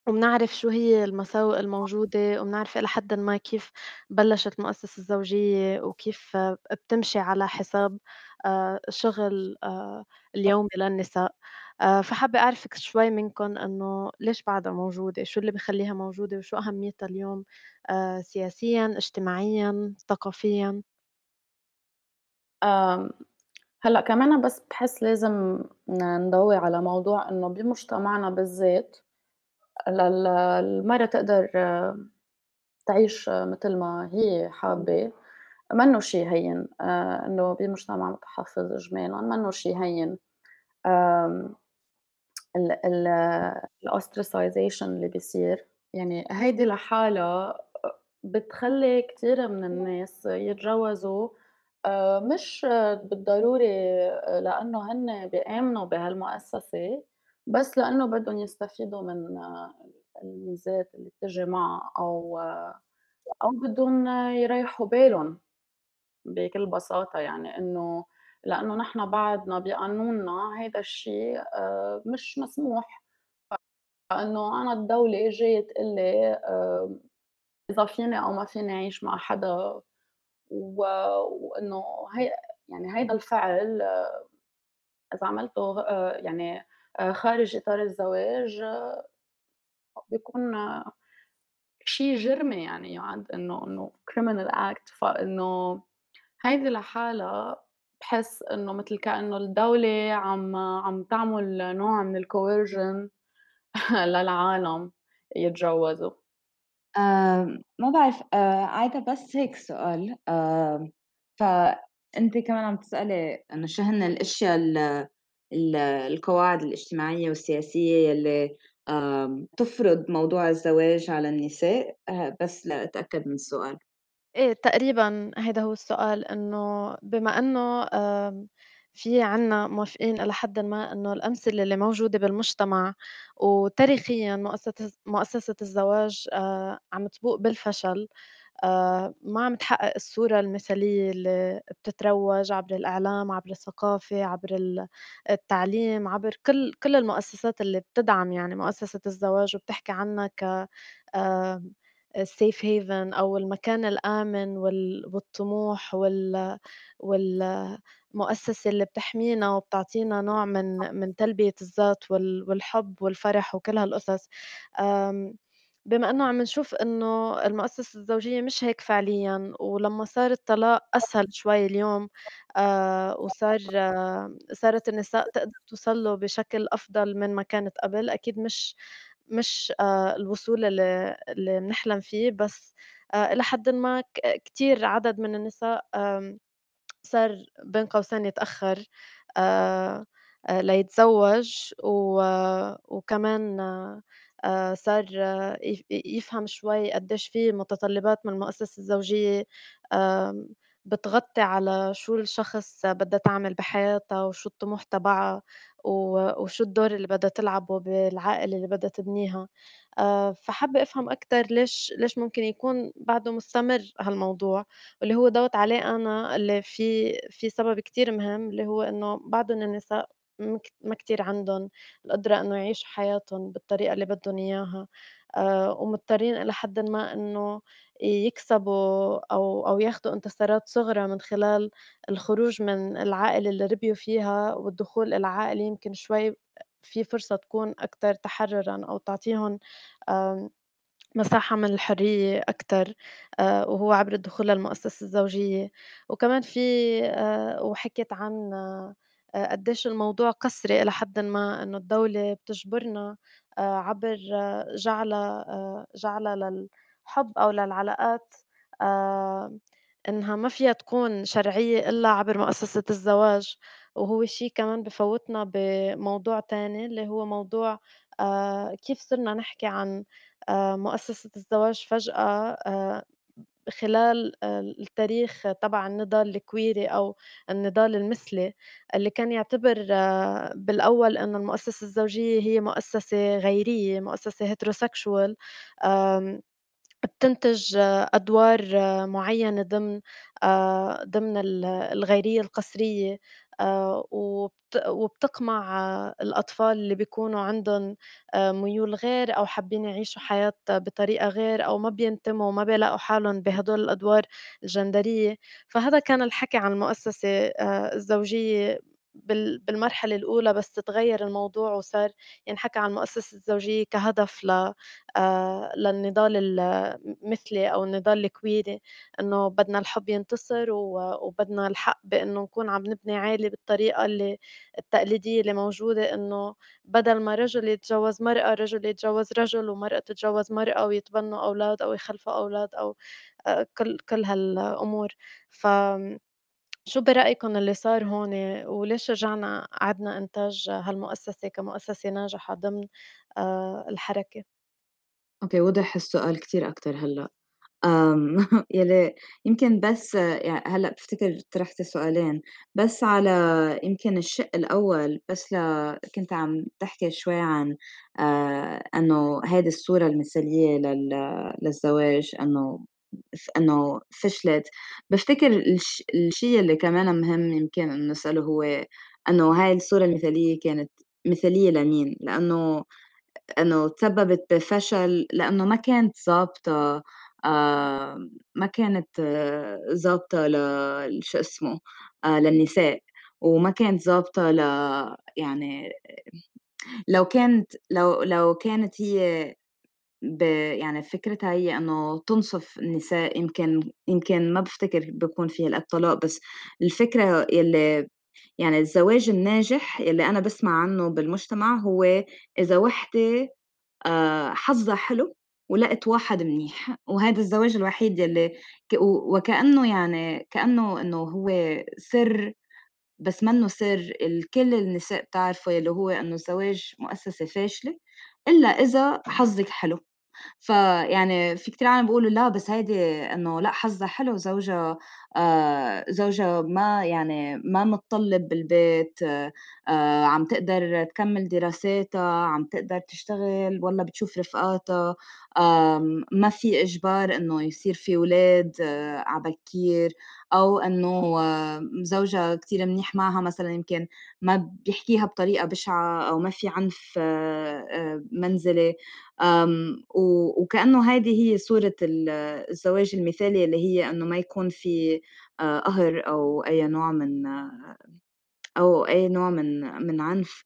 وبنعرف شو هي المساوئ الموجودة، وبنعرف إلى حدٍ ما كيف بلّشت المؤسسة الزوجية، وكيف بتمشي على حساب آآ شغل آآ اليومي للنساء، آآ فحابة أعرف شوي منكم إنه ليش بعدها موجودة، شو اللي بيخلّيها موجودة، وشو أهميتها اليوم؟ سياسيًا، اجتماعيًا، ثقافيًا؟ هلأ كمان بس باحس لازم نضوّي على موضوع إنه بمجتمعنا بالذات لل المرأة تقدر تعيش متل ما هي حابة، منّه شي هيّن آآ إنه بمجتمع متحفّظ إجمالًا منّه شي هيّن. آمم ال ال الostracization اللي بيصير، يعني هيدي لحالها بتخلّي كتير من الناس يتجوّزوا آآ مش بالضروري لإنه هن بيآمنوا بهالمؤسسة، بس لإنه بدّن يستفيدوا من الميزات اللي بتيجي معها أو أو بدّن يريحوا بالهم بكل بساطة يعني إنه لإنه نحن بعدنا بقانوننا هيدا الشي آآ مش مسموح، فإنه أنا الدولة جاية تقول لي آآ إذا فيني أو ما فيني أعيش مع حدا. وإنه هي يعني هيدا الفعل آه، إذا عملته يعني خارج إطار الزواج آه، بيكون آه، شي جرمي يعني يُعَد إنه إنه criminal act فإنه هيدي لحالها باحس إنه متل كإنه الدولة عم عم تعمل نوع من الcoercion للعالم يتجوّزوا. آمم، ما باعرف آآ عايدة بس هيك سؤال آمم، فأنتِ كمان عم تسألي إنه شو هن الأشيا ال ال القواعد الاجتماعية والسياسية آمم، تفرض موضوع الزواج على النساء؟ آآ بس لأتأكد من السؤال. إيه تقريبًا هيدا هو السؤال، إنه بما آمم في عندنا موافقين إلى حدٍ ما إنه الأمثلة اللي موجودة بالمجتمع وتاريخيًا مؤسسة مؤسسة الزواج آآ عم تبوء بالفشل، آآ ما عم تحقق الصورة المثالية اللي بتتروج عبر الإعلام، عبر الثقافة، عبر ال التعليم، عبر كل كل المؤسسات اللي بتدعم يعني مؤسسة الزواج وبتحكي عنها ك الsafe haven أو المكان الآمن وال والطموح وال والمؤسسة اللي بتحمينا وبتعطينا نوع من من تلبية الذات وال والحب والفرح وكل هالقصص. بما إنه عم نشوف إنه المؤسسة الزوجية مش هيك فعليًا، ولمّا صار الطلاق أسهل شوي اليوم آآ، وصار آه صارت النساء تقدر توصل له بشكل أفضل من ما كانت قبل، أكيد مش مش آآ، الوصول اللي اللي بنحلم فيه، بس آآ، إلى حدٍ ما كتير عدد من النساء آمم صار بين قوسين يتأخّر آآ آآ ليتزوّج و وكمان آآ صار آه، يف يفهم شوي قديش في متطلّبات من المؤسسة الزوجية بتغطي على شو الشخص بدها تعمل بحياتها وشو الطموح تبعها وشو الدور اللي بدها تلعبه بالعائلة اللي بدها تبنيها. آآ فحابّة أفهم أكتر ليش ليش ممكن يكون بعده مستمر هالموضوع؟ واللي هو دوّت عليه أنا اللي في في سبب كتير مهم، اللي هو إنه بعضُن النساء ما كتير عندُن القدرة إنه يعيشوا حياتهم بالطريقة اللي بدُّن إياها، آآ ومضطرين إلى حدٍ ما إنه يكسبوا أو أو ياخدوا انتصارات صغرى من خلال الخروج من العائلة اللي ربيوا فيها والدخول إلى عائلة يمكن شوي في فرصة تكون أكتر تحرُّرًا أو تعطيهم مساحة من الحرية أكتر آآ وهو عبر الدخول للمؤسسة الزوجية، وكمان في آآ وحكيت عن قديش الموضوع قسري إلى حدٍ ما، إنه الدولة بتجبرنا آآ عبر آه، جعلها جعلها للحب أو للعلاقات إنها ما فيها تكون شرعية إلا عبر مؤسسة الزواج، وهو شي كمان بفوّتنا بموضوع تاني اللي هو موضوع كيف صرنا نحكي عن مؤسسة الزواج فجأة خلال آآ التاريخ تبع النضال الكويري أو النضال المثلي، اللي كان يعتبر آه، بالأول إنه المؤسسة الزوجية هي مؤسسة غيرية، مؤسسة آمم بتنتج آه، أدوار آه، معيّنة ضمن ضمن ال الغيرية القسرية. آآ وبت وبتقمع آه، الأطفال اللي بيكونوا عندهم آآ ميول غير أو حابين يعيشوا حياة بطريقة غير أو ما بينتموا وما بيلاقوا حالهم بهدول الأدوار الجندرية، فهذا كان الحكي عن المؤسسة آآ الزوجية بالمرحلة الأولى، بس تغيّر الموضوع وصار ينحكى عن المؤسسة الزوجية كهدف ل آآ للنضال ال مثلي أو النضال الكويري، إنه بدنا الحب ينتصر وبدنا الحق بإنه نكون عم نبني عيلة بالطريقة اللي التقليدية اللي موجودة، إنه بدل ما رجل يتجوّز مرأة، رجل يتجوّز رجل، ومرأة تتجوّز مرأة ويتبنوا أولاد أو يخلفوا أولاد أو آآ كل كل هالأمور. ف شو برأيكم اللي صار هون وليش رجعنا أعدنا إنتاج هالمؤسسة كمؤسسة ناجحة ضمن آآ الحركة؟ أوكي وضح السؤال كتير أكتر هلأ. يلي يمكن بس يع هلأ بافتكر طرحتِ سؤالين، بس على يمكن الشِق الأول بس ل كنت عم تحكي شوي عن آآ إنه هيدي الصورة المثالية لل للزواج إنه إنه فشلت، بافتكر الش الشي اللي كمان مهم يمكن إنه نسأله هو إنه هاي الصورة المثالية كانت مثالية لمين؟ لإنه إنه تسبّبت بفشل لإنه ما كانت ضابطة آآ ما كانت ضابطة ل شو اسمه، آآ للنساء، وما كانت ضابطة ل يعني لو كانت لو لو كانت هي ب يعني فكرتها هي إنه تنصف النساء يمكن يمكن ما بافتكر بيكون في هالقد طلاق، بس الفكرة يلّي يعني الزواج الناجح يلّي أنا باسمع عنّه بالمجتمع هو إذا وحدة آآ حظّها حلو ولقت واحد منيح، وهذا الزواج الوحيد يلّي ك و وكأنه يعني كأنه إنه هو سِر بس منّه سِر ال كل النساء بتعرفه يلّي هو إنه الزواج مؤسسة فاشلة إلّا إذا حظِّك حلو. فيعني في كتير عالم بيقولوا لا بس هيدي إنه لأ حظها حلو زوجها آآ زوجها ما يعني ما متطلّب بالبيت آآ عم تقدر تكمّل دراساتها، عم تقدر تشتغل والّا بتشوف رفقاتها، ما في إجبار إنه يصير في ولاد ع بكير، أو إنه زوجها كتير منيح معها مثلًا يمكن ما بيحكيها بطريقة بشعة أو ما في عنف منزلي. وكأنه هذه هي صورة ال الزواج المثالي اللي هي إنه ما يكون في آآ قهر أو أي نوع من أو أي نوع من من عنف،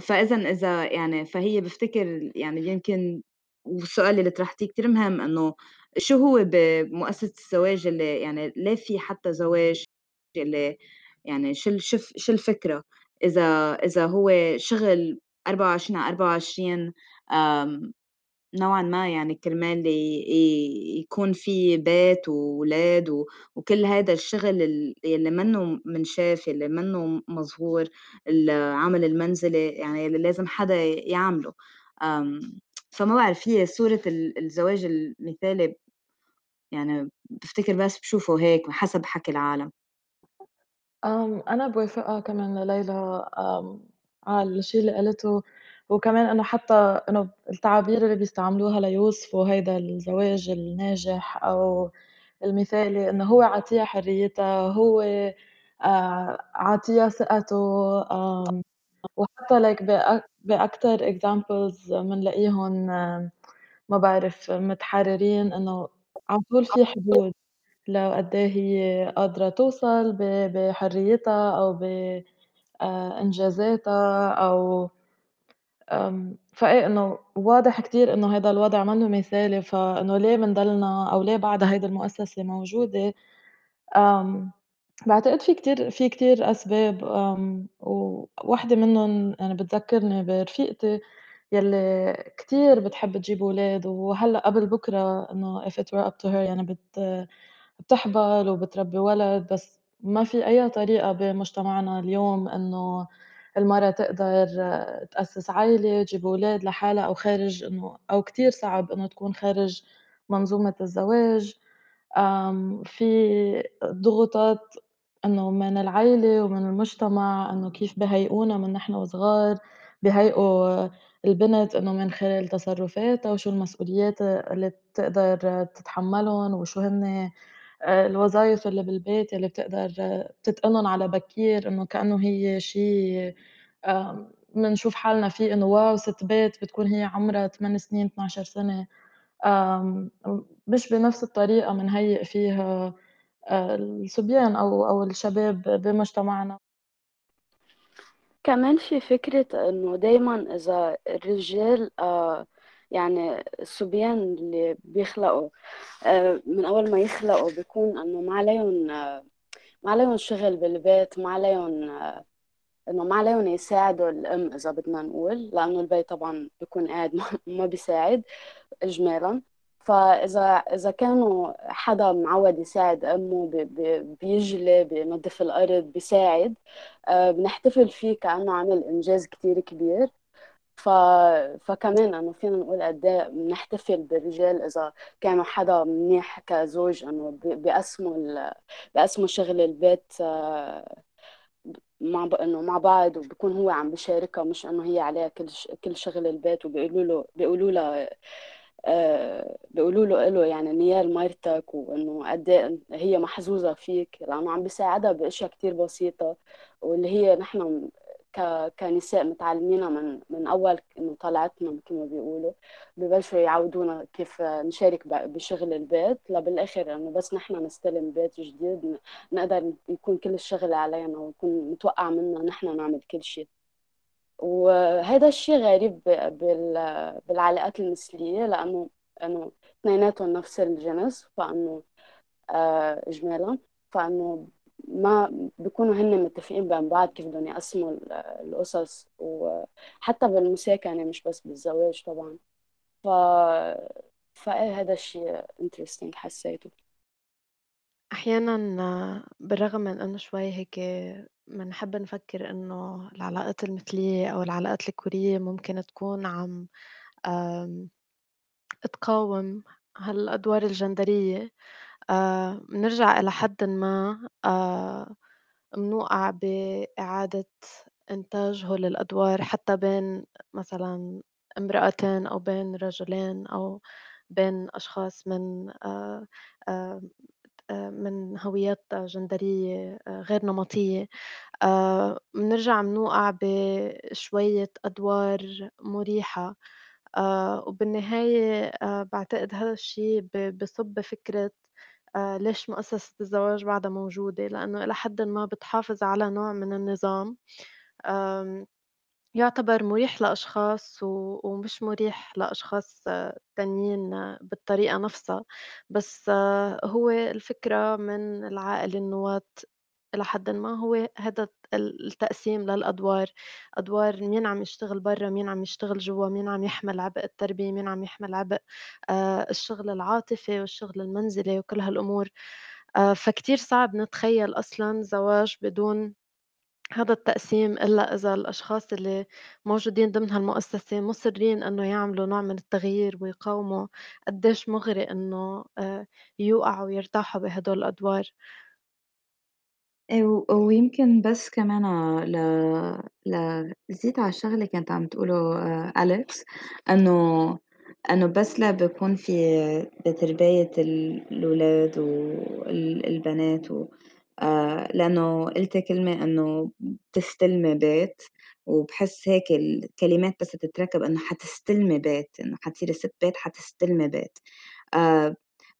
فإذًا إذا يعني فهي بافتكر يعني يمكن والسؤال اللي طرحتيه كتير مهم إنه شو هو بمؤسسة الزواج اللي يعني ليه في حتى زواج اللي يعني شو شو الفكرة؟ إذا إذا هو شغل 24 على 24 آمم نوعًا ما يعني كرمال يكون في بيت وولاد و وكل هيدا الشغل ال يلّي منّه منشاف، يلّي منّه مظهور، العمل المنزلي يعني يلّي لازم حدا يعمله، فما بعرف هي صورة ال الزواج المثالي يعني بافتكر بس باشوفه هيك حسب حكي العالم. أنا باوافقها كمان لليلى على الشي اللي قالته، وكمان إنه حتى إنه التعابير اللي بيستعملوها ليوصفوا هيدا الزواج الناجح أو المثالي، إنه هو عاطيها حريتها، هو آآ عاطيها ثقته، وحتى بأك بأكتر examples منلاقيهم ما بعرف متحررين إنه على طول في حدود. لقد إيه هي قادرة توصل بحريتها أو ب آآ إنجازاتها أو فإيه إنه واضح كتير إنه هيدا الوضع منّه مثالي، فإنه ليه بنضلنا أو ليه بعد هيدي المؤسسة موجودة، آمم، باعتقد في كتير في كتير أسباب، آمم، وواحدة منّن يعني بتذكّرني برفيقتي يلّي كتير بتحب تجيب ولاد، وهلأ قبل بكرة إنه if it were up to her يعني بت بتحبل وبتربّي ولد، بس ما في أي طريقة بمجتمعنا اليوم إنه المرأة تقدر تأسّس عيلة، تجيب ولاد لحالها أو خارج إنه أو كتير صعب إنه تكون خارج منظومة الزواج، في ضغوطات إنه من العيلة ومن المجتمع إنه كيف بيهيئونا من نحن وصغار، بيهيئوا البنت إنه من خلال تصرفاتها وشو المسؤوليات اللي بتقدر تتحمّلن وشو هن آآ الوظايف اللي بالبيت اللي بتقدر بتتقنُن على بكير إنه كإنه هي شي آمم بنشوف حالنا فيه إنه واو سِت بيت بتكون هي عمرها 8 سنين، 12 سنة، مش بنفس الطريقة منهيّئ فيها آآ الصبيان أو أو الشباب بمجتمعنا. كمان في فكرة إنه دايمًا إذا الرجال آآ يعني الصبيان اللي بيخلقوا آآ من أول ما يخلقوا بيكون إنه ما عليهم ما عليهم شغل بالبيت، ما عليهم إنه ما عليهم يساعدوا الأم إذا بدنا نقول، لإنه البي طبعًا بيكون قاعد ما بيساعد إجمالًا، فإذا إذا كانوا حدا معوّد يساعد ب بيجلي، بينضّف الأرض، بيساعد، بنحتفل فيه كإنه عمل إنجاز كتير كبير، ف فكمان إنه فينا نقول قد إيه بنحتفل بالرجال إذا كانوا حدا منيح كزوج إنه ب بيقسموا ال بيقسموا شغل البيت آه، مع ب إنه مع بعض وبيكون هو عم بيشاركها مش إنه هي عليها كل ش كل شغل البيت وبيقولوا له بيقولوا لها آآ بيقولوا له إله يعني نيال مرتك وإنه قد إيه هي محظوظة فيك، لإنه عم بيساعدها بأشيا كتير بسيطة، واللي هي نحن كنساء متعلمينها من من أول إنه طلعتنا متل ما بيقولوا، ببلشوا يعودونا كيف نشارك بشغل البيت، لبالآخر إنه بس نحن نستلم بيت جديد نقدر يكون كل الشغل علينا ونكون متوقّع منا نحن نعمل كل شي. وهذا الشيء غريب بالعلاقات المثلية لأنه إنه اثنيناتهم نفس الجنس فإنه آه، إجمالا فإنه ما بيكونوا هن متفقين بين بعض كيف بدهم يقسموا ال- القصص وحتى بالمساكنة مش بس بالزواج طبعا. ف فإيه هذا الشيء interesting حسيته؟ أحيانًا بالرغم من إنه شوي هيك بنحب نفكر إنه العلاقات المثلية أو العلاقات الذكورية ممكن تكون عم تقاوم هالأدوار الجندرية، بنرجع إلى حدٍ ما آآ، بنوقع بإعادة إنتاجه للأدوار حتى بين مثلًا امرأتين أو بين رجلين أو بين أشخاص من آآ آآ من هويات جندرية آآ غير نمطية، آآ بنرجع بنوقع بشوية أدوار مُريحة، وبالنهاية آآ باعتقد هذا الشي ب بيصُب بفكرة آآ ليش مؤسسة الزواج بعدها موجودة، لإنه إلى حدٍ ما بتحافظ على نوع من النظام، يُعتبر مُريح لأشخاص ومش مُريح لأشخاص آه، تانيين آه، بالطريقة نفسها، بس آه، هو الفكرة من العائل النواة إلى حدٍ ما هو هذا الت ال التقسيم للأدوار، أدوار مين عم يشتغل برّا، مين عم يشتغل جوا، مين عم يحمل عبء التربية، مين عم يحمل عبء آآ الشغل العاطفي والشغل المنزلي وكل هالأمور، آآ فكتير صعب نتخيّل أصلًا زواج بدون هذا التقسيم إلا إذا الأشخاص اللي موجودين ضمن هالمؤسسة مُصرّين إنه يعملوا نوع من التغيير ويقاوموا قديش مُغري إنه آآ يوقعوا ويرتاحوا بهدول الأدوار. و ويمكن بس كمان ل ل زيد على الشغلة اللي كانت عم تقوله آآ أليكس، إنه إنه بس لا بيكون في بترباية ال الولاد وال البنات و آآ لإنه قُلتِ كلمة إنه تستلمي بيت، وباحس هيك الكلمات بس تتركب إنه حتستلمي بيت، إنه حتصيري سِت بيت حتستلمي بيت.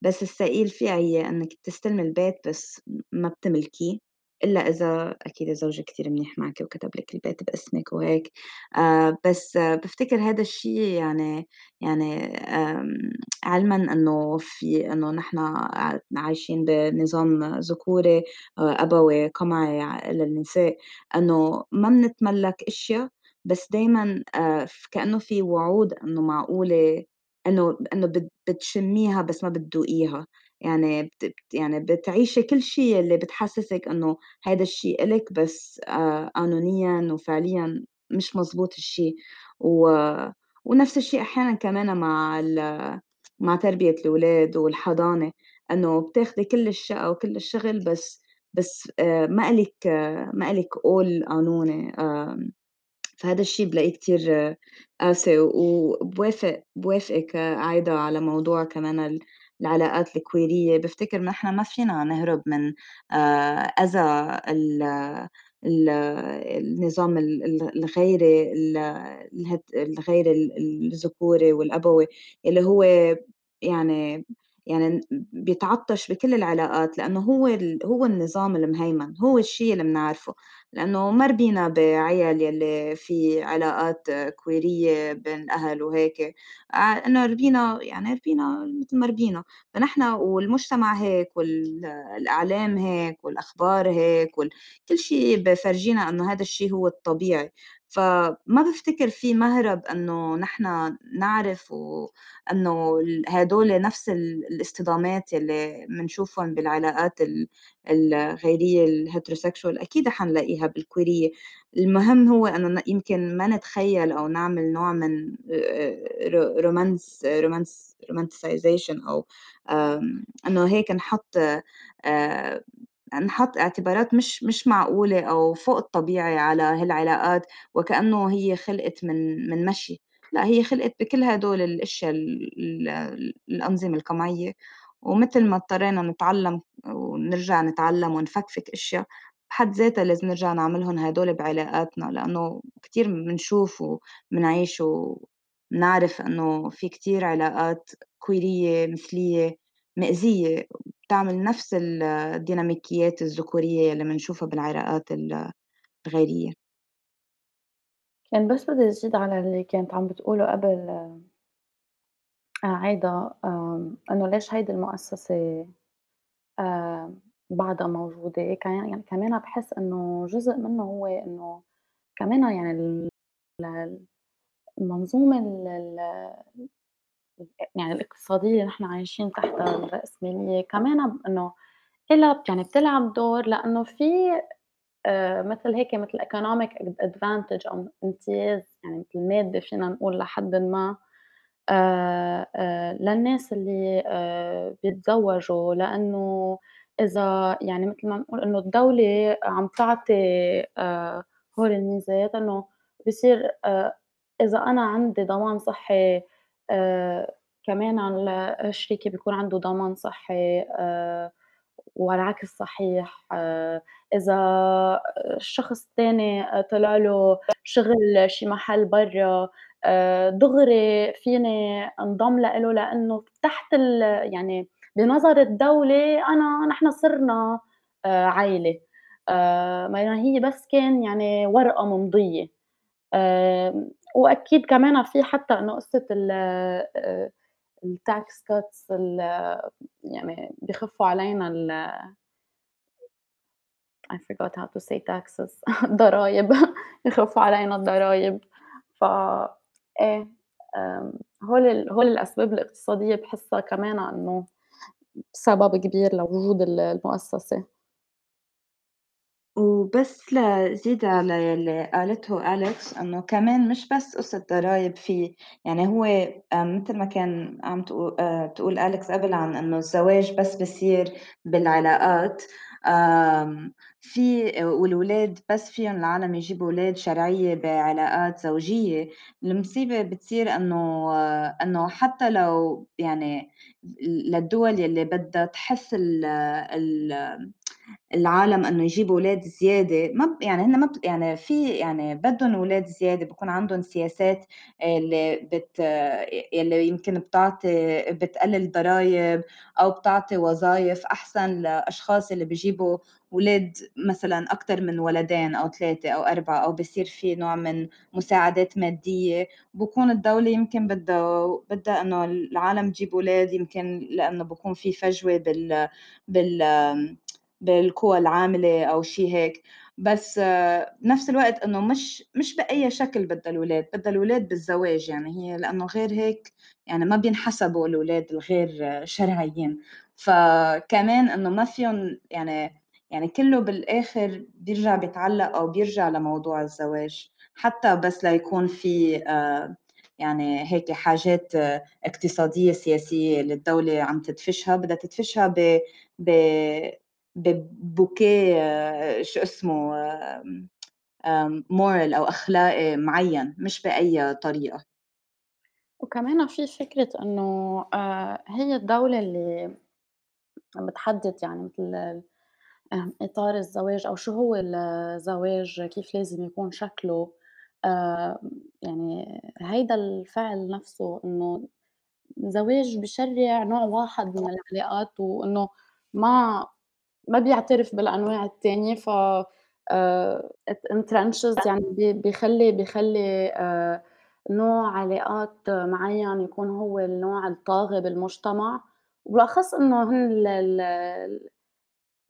بس الثقيل فيها هي إنِّك تستلمي البيت بس ما بتملكيه، إلا إذا أكيد زوجِك كتير منيح معاكِ وكتب لِك البيت باسمِك وهيك، آآ بس بافتكر هيدا الشي يعني يعني علمًا إنه في إنه نحن عايشين بنظام ذكوري آآ أبوي قمعي للنساء، إنه ما منتملّك أشيا بس دايمًا ف كإنه في وعود إنه معقولة إنه إنه بت بتشمّيها بس ما بتدوقيها، يعني بت يعني بتعيشي كل شي يلّي بتحسّسِك إنه هيدا الشي إلِك بس قانونيًا وفعليًا مش مضبوط الشي، و ونفس الشي أحيانًا كمان مع ال مع تربية الولاد والحضانة، إنه بتاخدي كل الشقا وكل الشغل بس بس آآ ما إلِك ما إلِك قول قانوني فهذا الشي بالاقيه كتير قاسي، وبوافق بوافقِك عايدة على موضوع كمان ال العلاقات الكويرية، بافتكر نحن ما فينا نهرب من آآ أذى ال ال النظام الغير ال الذكوري والأبوي، اللي هو يعني يعني بيتعطّش بكل العلاقات، لإنه هو هو النظام المهيمن، هو الشي اللي منعرفه. لإنه ما ربينا بعيال يلّي في علاقات كويرية بين الأهل وهيك، ع إنه ربينا يعني ربينا متل ما ربينا، فنحن والمجتمع هيك وال الإعلام هيك والأخبار هيك كل شي بفرجينا إنه هذا الشي هو الطبيعي، فما بافتكر في مهرب إنه نحن نعرف وإنه ال هادول نفس ال الاصطدامات يلّي منشوفهم بالعلاقات ال الغيرية الheterosexual أكيد حنلاقيها بالكويرية، المهم هو إنه يمكن ما نتخيّل أو نعمل نوع من رومانس رومانس romanticization أو إنه هيك نحط نحط اعتبارات مش مش معقولة أو فوق الطبيعي على هالعلاقات وكأنه هي خلقت من من مشي، لأ هي خلقت بكل هادول الأشيا ال ال الأنظمة القمعية، ومتل ما اضطرينا نتعلّم ونرجع نتعلّم ونفكفك أشيا، بحد ذاتها لازم نرجع نعملهن هادول بعلاقاتنا، لإنه كتير منشوف ومنعيش ومنعرف إنه في كتير علاقات كويرية مثلية مأزية بتعمل نفس ال الديناميكيات الذكورية يلّي منشوفها بالعلاقات ال الغيرية. كان بس بدي أزيد على اللي كانت عم بتقوله قبل آآ عايدة إنه ليش هيدي المؤسسة آآ بعدها موجودة، يعني كمان باحس إنه جزء منه هو إنه كمان يعني ال ال المنظومة ال ال يعني الاقتصادية اللي نحن عايشين تحتها الرأسمالية كمان إنه إلها يعني بتلعب دور لإنه في آآ مثل هيك مثل economic advantage أو امتياز يعني مثل مادي فينا نقول لحدٍ ما آآ آآ للناس اللي بيتزوّجوا، لإنه إذا يعني متل ما نقول إنه الدولة عم تعطي هول الميزات إنه بصير إذا أنا عندي ضمان صحّي آآ كمان على شريكي بيكون عنده ضمان صحّي آآ والعكس صحيح، آآ إذا الشخص التاني طلع له شغل شي محل برّا دغري فيني انضم لإله لإنه تحت ال يعني بنظر الدولة أنا نحن صرنا آآ بينما هي بس كان يعني ورقة ممضية، وأكيد كمان في حتى إنه قصة ال آآ الtax cuts ال يعني بيخفّوا علينا ال I forgot how to say taxes الضرايب يخفّوا علينا الضرايب، ف آمم هول ال هول الأسباب الاقتصادية باحسّها كمانها إنه سبب كبير لوجود ال المؤسسة. وبس لزيد على يلّي قالته أليكس إنه كمان مش بس قصة ضرايب في يعني هو آآ متل ما كان عم آآ تقول أليكس قبل عن إنه الزواج بس بيصير بالعلاقات، في والولاد بس فيُن العالم يجيبوا ولاد شرعية بعلاقات زوجية، المصيبة بتصير إنه إنه حتى لو يعني للدول يلّي بدها ال ال العالم إنه يجيبوا ولاد زيادة. ما ب يعني هن ما ب يعني في يعني بدّن ولاد زيادة بيكون عندهم سياسات اللي بت يلّي يمكن بتعطي بتقلل ضرايب أو بتعطي وظايف أحسن لأشخاص اللي بيجيبوا ولاد مثلًا أكتر من ولدين أو 3 أو 4 أو بيصير في نوع من مساعدات مادية، بكون الدولة يمكن بدها بدها إنه العالم تجيب ولاد يمكن لإنه بيكون في فجوة بال بال بالقوى العاملة أو شي هيك، بس بنفس الوقت إنه مش مش بأي شكل بدها الولاد، بدها الولاد بالزواج يعني. هي لإنه غير هيك يعني ما بينحسبوا الولاد الغير شرعيين، فكمان إنه ما فيُن يعني يعني كلّه بالآخر بيرجع بيتعلّق أو بيرجع لموضوع الزواج، حتى بس ليكون في يعني هيك حاجات اقتصادية سياسية اللي الدولة عم تدفشها. بدها تدفشها ب ب ببوكيه شو اسمه moral أو أخلاقي معيّن مش بأي طريقة. وكمان في فكرة إنه آآ هي الدولة اللي بتحدد يعني مثل ال آآ إطار الزواج أو شو هو الزواج، كيف لازم يكون شكله، يعني هيدا الفعل نفسه إنه الزواج بيشرّع نوع واحد من العلاقات وإنه ما ما بيعترف بالأنواع التانية ف it entrenches يعني بي بيخلّي بيخلّي آآ نوع علاقات معيّن يكون هو النوع الطاغي بالمجتمع، وبالأخص إنه هن ال ال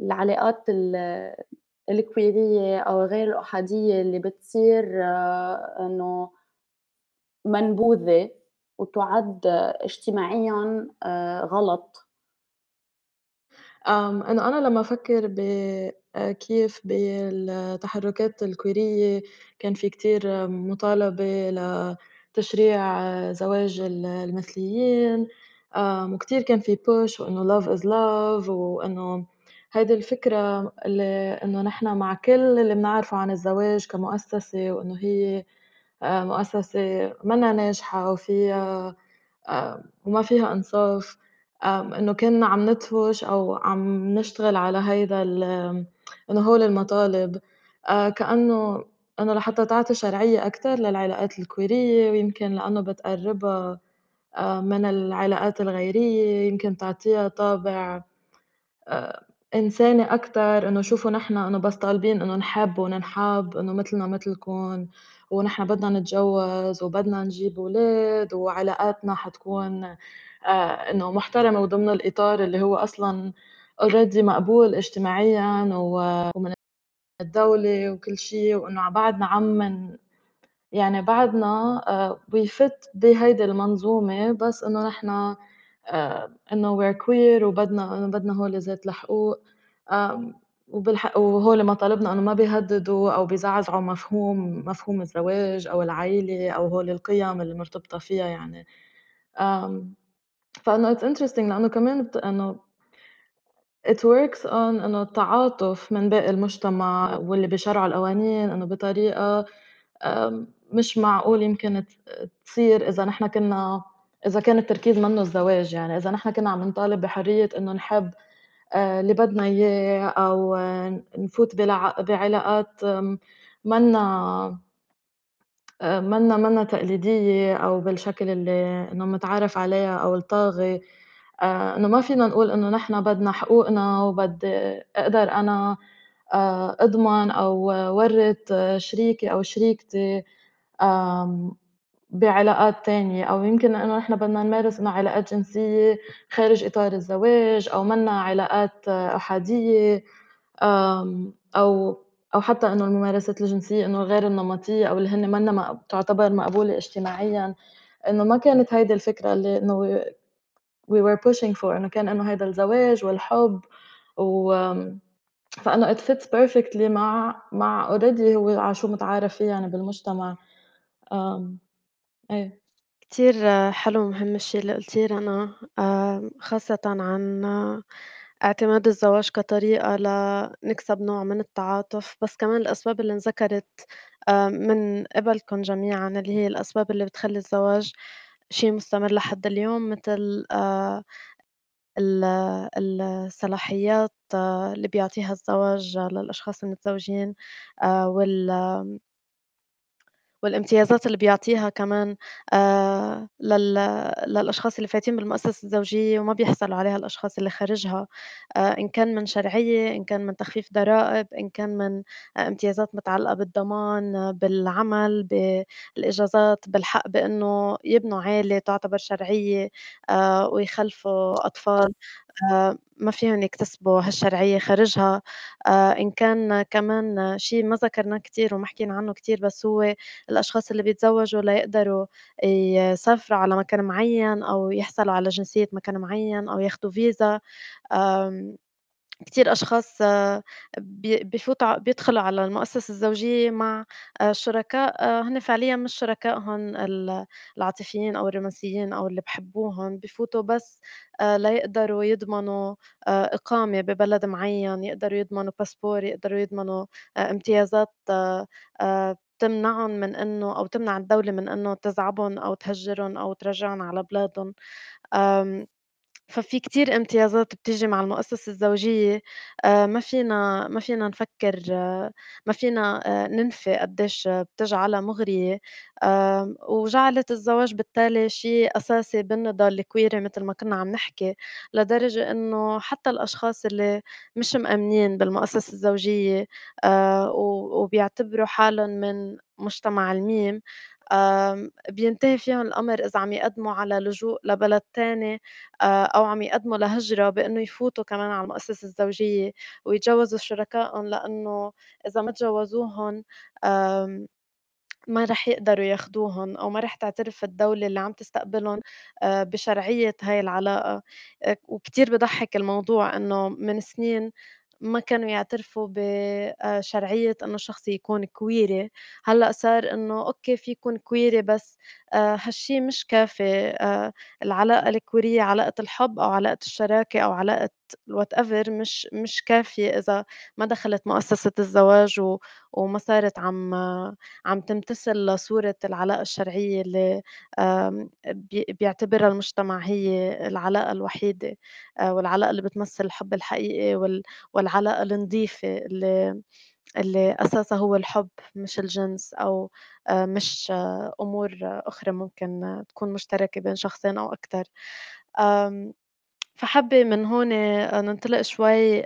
العلاقات ال الكويرية أو غير الأحادية اللي بتصير آه، إنه منبوذة وتُعَد اجتماعيًا غلط. إنه أنا لمّا أفكّر آآ كيف بالتحرُّكات الكويرية كان في كتير مطالبة لتشريع آه، زواج ال المثليين، وكتير كان في push وإنه love is love وإنه هيدي الفكرة اللي إنه نحن مع كل اللي بنعرفه عن الزواج كمؤسسة وإنه هي آآ مؤسسة مَنّا ناجحة وفيها وما فيها إنصاف، إنه كنّا عم ندفُش أو عم نشتغل على هيدا إنه هول المطالب. آآ كإنه إنه لحتى تعطي شرعية أكتر للعلاقات الكويرية ويمكن لإنه بتقرّبها آآ من العلاقات الغيرية، يمكن تعطيها طابع آآ إنساني أكتر، إنه شوفوا نحن إنه بس طالبين إنه نحب وننحب، إنه متلنا متلكن، ونحن بدنا نتجوّز وبدنا نجيب ولاد وعلاقاتنا حتكون آآ إنه محترمة وضمن الإطار اللي هو أصلًا already مقبول اجتماعيًا ومن الدولة وكل شي، وإنه بعدنا عم يعني بعدنا we fit بهيدي المنظومة بس إنه نحن آآ إنه we're queer وبدنا إنه بدنا هول ذات الحقوق وهول مطالبنا إنه ما بيهددوا أو بيزعزعوا مفهوم مفهوم الزواج أو العيلة أو هول القيم اللي مرتبطة فيها يعني، فإنه it's interesting لإنه كمان بت إنه it works on إنه التعاطف من باقي المجتمع واللي بيشرعوا القوانين إنه بطريقة آمم مش معقول يمكن تصير إذا نحن كنّا إذا كان التركيز منّه الزواج يعني، إذا نحن كنّا عم نطالب بحرية إنه نحب آآ اللي بدنا إياه أو ن نفوت بعلاقات منّا مَنّا مَنّا تقليدية أو بالشكل اللي إنه متعارف عليها أو الطاغي، آآ إنه ما فينا نقول إنه نحن بدنا حقوقنا وبدي أقدر أنا آآ أضمن أو ورّث شريكي أو شريكتي بعلاقات تانية. أو يمكن لإنه إحنا بدنا نمارس إنه علاقات جنسية خارج إطار الزواج أو مَنّا علاقات أحادية أو أو حتى إنه الممارسات الجنسية إنه غير النمطية أو اللي هن مَنّا م تُعتبر مقبولة اجتماعيًا، إنه ما كانت هيدي الفكرة اللي إنه we were pushing for إنه كان إنه هيدا الزواج والحُب و فإنه it fits perfectly مع مع already هو على شو متعارف فيه يعني بالمجتمع، آمم، إيه. كتير حلو ومهم الشي اللي قُلتيه رنا، خاصةً عن اعتماد الزواج كطريقة لنكسب نوع من التعاطف، بس كمان الأسباب اللي انذكرت آآ من قِبَلكم جميعًا اللي هي الأسباب اللي بتخلّي الزواج شي مستمر لحد اليوم آآ ال الصلاحيات آه، اللي بيعطيها الزواج للأشخاص المتزوجين وال والامتيازات اللي بيعطيها كمان لل للأشخاص اللي فايتين بالمؤسسة الزوجية وما بيحصلوا عليها الأشخاص اللي خارجها، آآ إن كان من شرعية، إن كان من تخفيف ضرائب، إن كان من آآ امتيازات متعلقة بالضمان، آه، بالعمل، بالإجازات، بالحق بإنه يبنوا عيلة تعتبر شرعية ويخلفوا أطفال. آآ ما فيهم يكتسبوا هالشرعية خارجها، آآ إن كان كمان شي ما ذكرناه كتير وما حكينا عنه كتير بس هو الأشخاص اللي بيتزوجوا ليقدروا يسافروا على مكان معيّن أو يحصلوا على جنسية مكان معيّن أو ياخدوا فيزا، كتير أشخاص آه، ع بيدخلوا على المؤسسة الزوجية مع آآ شركاء آه، هن فعليًا مش شركائهم ال العاطفيين أو الرومانسيين أو اللي بيحبوهم، بيفوتوا بس ليقدروا يضمنوا إقامة ببلد معيّن، يقدروا يضمنوا باسبور، يقدروا يضمنوا امتيازات تمنعهم من إنه أو تمنع الدولة من إنه تزعبهم أو تهجّرهم أو ترجّعهم على بلادهم. ففي كتير امتيازات بتيجي مع المؤسسة الزوجية آآ ما فينا ما فينا نفكّر آه، ما فينا آآ ننفي قديش بتجعلها مُغرية، وجعلت الزواج بالتالي شيء أساسي بالنضال الكويري متل ما كنّا عم نحكي، لدرجة إنه حتى الأشخاص اللي مش مأمنين بالمؤسسة الزوجية وبيعتبروا حالهم من مجتمع الميم، بينتهي فيهم الأمر إذا عم يقدموا على لجوء لبلد تاني آآ أو عم يقدموا لهجرة بإنه يفوتوا كمان على المؤسسة الزوجية ويتجوزوا شركائهم، لإنه إذا ما تجوزوهم ما رح يقدروا ياخدوهم أو ما رح تعترف الدولة اللي عم تستقبلهم آآ بشرعية هاي العلاقة، وكتير بيضحّك الموضوع إنه من سنين ما كانوا يعترفوا ب آآ شرعية إنه شخص يكون كويري، هلأ صار إنه okay في يكون كويري بس آآ هالشي مش كافي، آآ العلاقة الكويرية علاقة الحب أو علاقة الشراكة أو علاقة whatever مش مش كافية إذا ما دخلت مؤسسة الزواج و وما صارت عم عم تمتثل لصورة العلاقة الشرعية اللي بي بيعتبرها المجتمع هي العلاقة الوحيدة آآ والعلاقة اللي بتمثّل الحب الحقيقي وال والعلاقة النضيفة اللي اللي أساسها هو الحب مش الجنس أو آآ مش آه، أمور أخرى ممكن تكون مشتركة بين شخصين أو. آمم فحابة من هون ننطلق شوي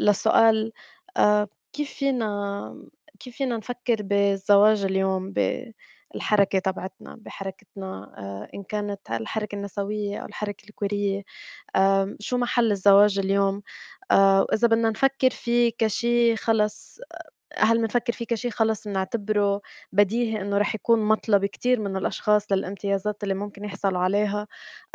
لسؤال كيف فينا كيف فينا نفكّر بالزواج اليوم بالحركة تبعتنا، بحركتنا آآ إن كانت الحركة النسوية أو الحركة الكورية، شو محل الزواج اليوم؟ آآ وإذا بدنا نفكّر فيه كشي خلص هل منفكّر فيه كشي خلص منعتبره بديهي إنه رح يكون مطلب كتير من الأشخاص للإمتيازات اللي ممكن يحصلوا عليها،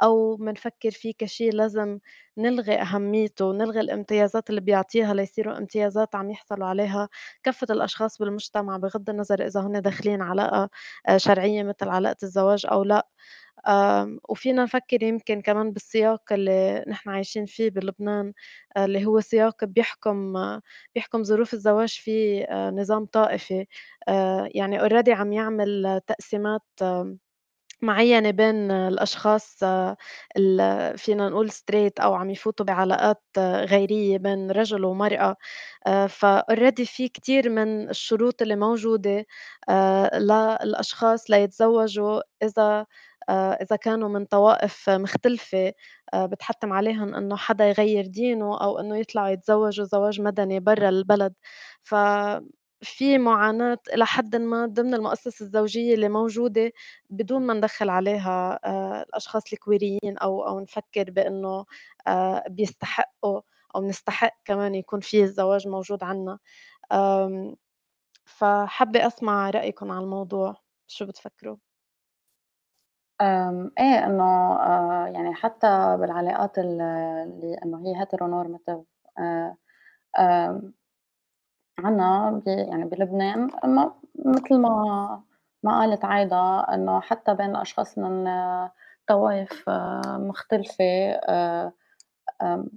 أو منفكّر فيه كشي لازم نلغي أهميته ونلغي الإمتيازات اللي بيعطيها ليصيروا إمتيازات عم يحصلوا عليها كافة الأشخاص بالمجتمع بغض النظر إذا هُن داخلين علاقة آآ شرعية متل علاقة الزواج أو لأ. آمم، وفينا نفكّر يمكن كمان بالسياق اللي نحن عايشين فيه بلبنان، آآ، اللي هو سياق بيحكم آه، بيحكم ظروف الزواج فيه آآ، نظام طائفي، يعني already عم يعمل تقسيمات معيّنة بين الأشخاص آه، ال فينا نقول straight أو عم يفوتوا بعلاقات آه، غيرية بين رجل ومرأة، فalready في كتير من الشروط اللي موجودة للأشخاص ليتزوجوا إذا إذا كانوا من طوائف مختلفة، آآ بتحتّم عليهم إنه حدا يغيّر دينه أو إنه يطلعوا يتزوجوا زواج مدني برّا البلد، ف في معاناة إلى حدٍ ما ضمن المؤسسة الزوجية اللي موجودة بدون ما ندخّل عليها آآ الأشخاص الكويريين أو أو نفكّر بإنه آآ بيستحقوا أو بنستحق كمان يكون في الزواج موجود آمم فحابة أسمع رأيكم على الموضوع، شو بتفكروا؟ إيه إنه آآ يعني حتى بالعلاقات ال اللي إنه هي heteronormative آمم عنا يعني بلبنان ما متل ما ما قالت عايدة إنه حتى بين الأشخاص من طوائف مختلفة آآ آمم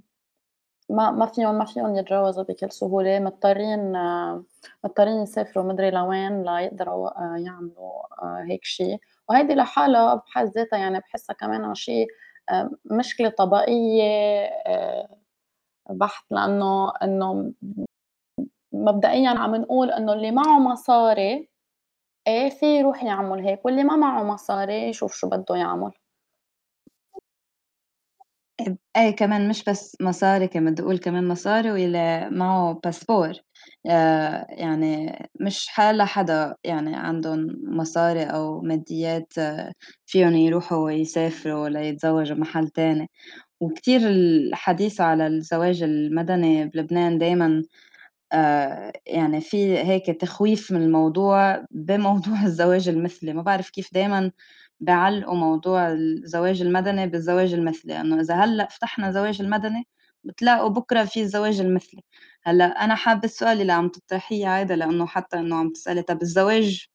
ما ما فيهم ما فيهم يتجوزوا بكل سهولة، مضطرين مضطرين يسافروا مدري لوين ليقدروا يعملوا هيك شي، وهيدي لحالها بحد ذاتها يعني باحسها كمان شي آآ مشكلة طبقية آآ بحت، لإنه إنه مبدئيًا عم نقول إنه اللي معه مصاري إيه في يروح يعمل هيك، واللي ما معه مصاري يشوف شو بده يعمل. إيه كمان مش بس مصاري كمان بدي أقول كمان مصاري واللي معه باسبور آآ يعني مش حالة حدا يعني عندهم مصاري أو ماديات فيهم يروحوا يسافروا ليتزوجوا محل تاني، وكتير الحديث على الزواج المدني بلبنان دايمًا آآ يعني في هيك تخويف من الموضوع بموضوع الزواج المثلي، ما بعرف كيف دايمًا بيعلّقوا موضوع الزواج المدني بالزواج المثلي، إنه إذا هلأ فتحنا زواج المدني بتلاقوا بكرة في الزواج المثلي، هلأ أنا حابة السؤال اللي عم تطرحيه عايدة لإنه حتى إنه عم تسألي طَب الزواج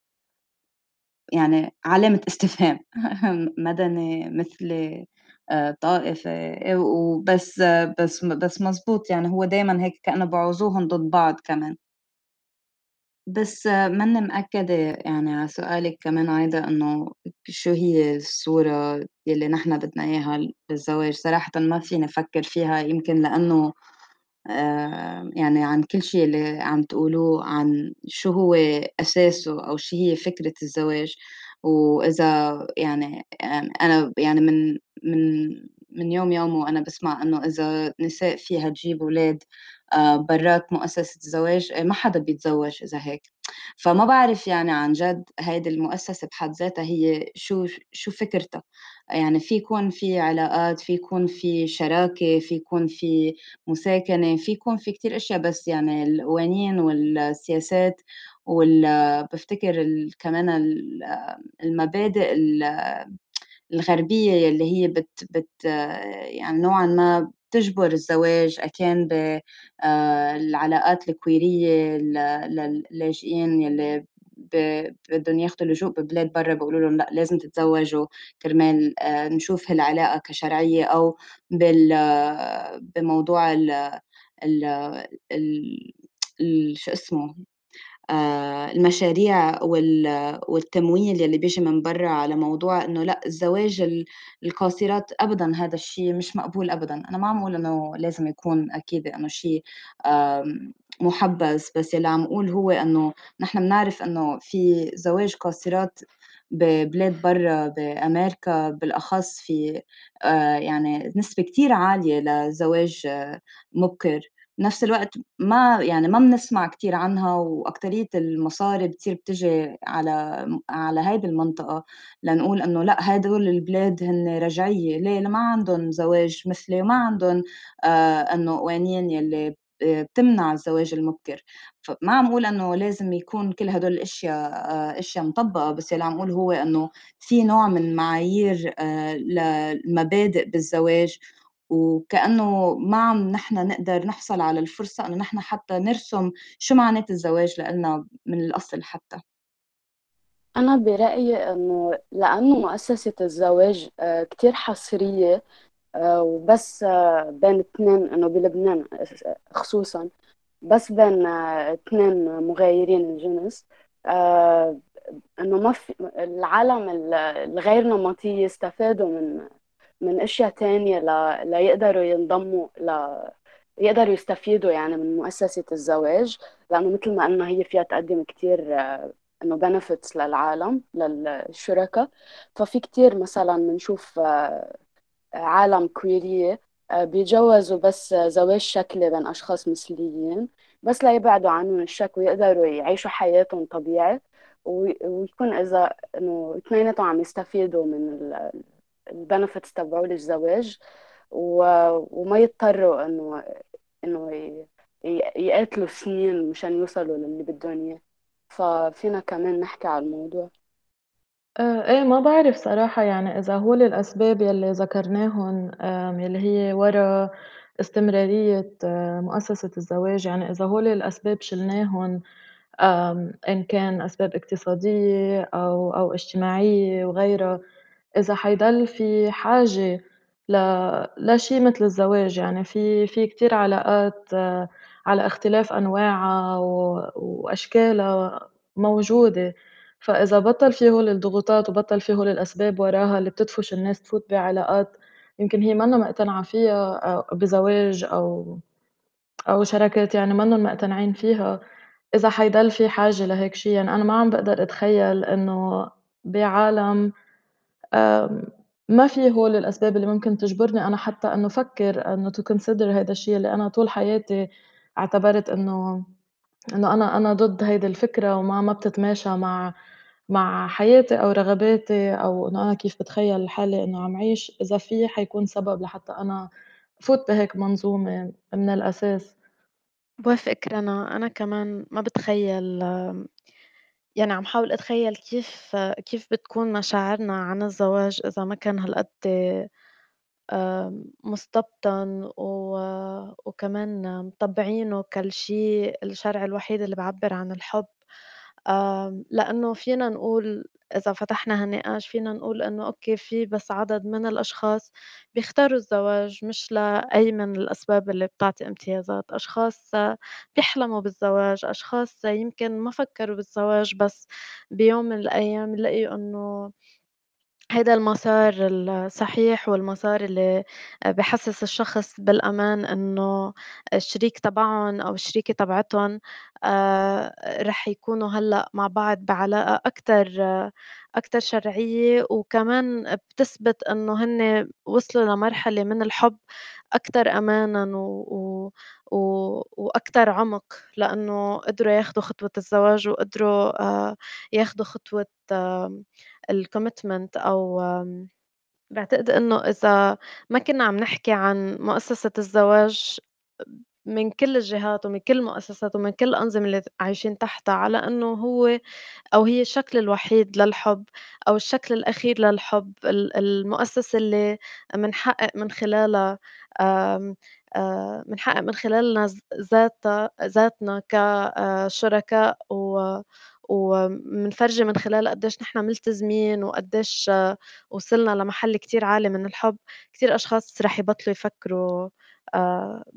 يعني علامة استفهام مدني، مثلي، آآ طائفي، آآ وبس بس بس مضبوط يعني هو دايمًا هيك كأنه بيعوزوهم ضد بعض كمان. بس ماني مأكدة يعني على سؤالِك كمان عايدة إنه شو هي الصورة يلّي نحن بدنا إياها بالزواج، صراحةً ما فيني أفكّر فيها يمكن لإنه آآ يعني عن كل شي اللي عم تقولوه عن شو هو أساسه أو شو هي فكرة الزواج، وإذا يعني أنا يعني من من من يوم يومه وأنا باسمع إنه إذا النساء فيها تجيب ولاد آآ برّات مؤسسة الزواج، ما حدا بيتزوّج إذا هيك، فما باعرف يعني عن جد هيدي المؤسسة بحد ذاتها هي شو شو فكرتها، يعني في يكون في علاقات، في يكون في شراكة، في يكون في مساكنة، في يكون في كتير أشيا بس يعني القوانين والسياسات وال بافتكر ال كمان ال المبادئ ال الغربية يلّي هي بت بت يعني نوعًا ما بتجبر الزواج إن كان ب آآ العلاقات الكويرية ال لللاجئين يلّي ب بدّن ياخدوا لجوء ببلاد برّا بيقولوا لهم لأ لازم تتزوجوا كرمال آآ نشوف هالعلاقة كشرعية أو بال بموضوع ال ال ال شو اسمه؟ المشاريع وال والتمويل يلّي بييجي من برّا على موضوع إنه لأ الزواج ال القاصرات أبدًا هذا الشي مش مقبول أبدًا، أنا ما عم أقول إنه لازم يكون أكيد إنه شي آمم مُحبّذ، بس يلّي عم أقول هو إنه نحن بنعرف إنه في زواج قاصرات ببلاد برّا بأمريكا بالأخص في آآ يعني نسبة كتير عالية لزواج مُبكر، بنفس الوقت ما يعني ما بنسمع كتير عنها وأكترية المصاري بتصير بتيجي على على هيدي المنطقة لنقول إنه لأ هادول البلاد هن رجعية، ليه؟ لما عندن زواج مثلي وما عندن آآ إنه قوانين يلّي بتمنع الزواج المُبكر، فما عم أقول إنه لازم يكون كل هدول الأشيا آآ أشيا مطبّقة، بس يلّي عم أقول هو إنه في نوع من معايير آآ للمبادئ بالزواج. وكأنه ما عم نحن نقدر نحصل على الفرصة إنه نحن حتى نرسُم شو معنات الزواج لإلنا من الأصل حتى. أنا برأيي إنه لإنه مؤسسة الزواج آآ كتير حصرية آآ وبس بين اتنين إنه بلبنان خصوصًا بس بين اتنين مغايرين الجنس إنه ما في العالم ال الغير نمطية يستفادوا من من أشيا تانية ل ليقدروا ينضموا ل يقدروا يستفيدوا يعني من مؤسسة الزواج، لإنه متل ما قلنا هي فيها تقدّم كتير إنه benefits للعالم للشركا، ففي كتير مثلًا بنشوف عالم كويرية بيتجوزوا بس زواج شكلي بين أشخاص مثليين، بس ليبعدوا عنهم الشك ويقدروا يعيشوا حياتهم طبيعي ويكون إذا إنه اثنيناتهم عم يستفيدوا من البنفتس تبعول الزواج وما يضطروا إنه إنه يقاتلوا سنين مشان يوصلوا للي بدهم إياه. ففينا كمان نحكي على الموضوع. آآ إيه ما بعرف صراحة يعني إذا هول الأسباب يلّي ذكرناهن آمم يلّي هي ورا استمرارية آه، مؤسسة الزواج، يعني إذا هول الأسباب شِلناهن آمم إن كان أسباب اقتصادية أو أو اجتماعية وغيرها، إذا حيضل في حاجة ل لشي متل الزواج، يعني في في كتير علاقات آه، على اختلاف أنواعها و وأشكالها موجودة، فإذا بطّل في هول الضغوطات وبطّل في هول الأسباب وراها اللي بتدفش الناس تفوت بعلاقات يمكن هي منّا مقتنعة فيها بزواج أو أو شراكات يعني منّن مقتنعين فيها، إذا حيضل في حاجة لهيك شي، يعني أنا ما عم باقدر أتخيّل إنه بعالم ما في هول الأسباب اللي ممكن تجبرني أنا حتى إنه فكّر إنه to consider هيدا الشي اللي أنا طول حياتي اعتبرت إنه إنه أنا أنا ضد هيدي الفكرة وما ما بتتماشى مع مع حياتي أو رغباتي أو إنه أنا كيف باتخيّل حالي إنه عم عيش، إذا في حيكون سبب لحتى أنا فوت بهيك منظومة من الأساس. بوافقِك رنا، أنا كمان ما باتخيّل يعني عم حاول أتخيّل كيف كيف بتكون مشاعرنا عن الزواج إذا ما كان هالقد مستبطن وكمان مطبّعينه كالشي الشرعي الوحيد اللي بيعبّر عن الحُب، لإنه فينا نقول إذا فتحنا هالنقاش فينا نقول إنه okay في بس عدد من الأشخاص بيختاروا الزواج مش لأي من الأسباب اللي بتعطي امتيازات، أشخاص بيحلموا بالزواج، أشخاص يمكن ما فكّروا بالزواج بس بيوم من الأيام لقيوا إنه هيدا المسار الصحيح والمسار اللي بيحسّس الشخص بالأمان إنه الشريك تبعهم أو الشريكة تبعتهم آآ رح يكونوا هلأ مع بعض بعلاقة أكتر أكتر شرعية، وكمان بتثبت إنه هن وصلوا لمرحلة من الحُب أكتر أمانًا و و و وأكتر عُمق، لإنه قدروا ياخدوا خطوة الزواج وقدروا آآ ياخدوا خطوة الcommitment أو آمم باعتقد إنه إذا ما كنّا عم نحكي عن مؤسسة الزواج من كل الجهات ومن كل المؤسسات ومن كل الأنظمة اللي عايشين تحتها على إنه هو أو هي الشكل الوحيد للحُب أو الشكل الأخير للحُب، ال المؤسسة اللي منحقق من خلالها منحقق من خلالنا ذ ذاتها ذاتنا كشركاء ومنفرجي من خلالها قديش نحن ملتزمين وقديش وصلنا لمحل كتير عالي من الحُب، كتير أشخاص رح يبطلوا يفكروا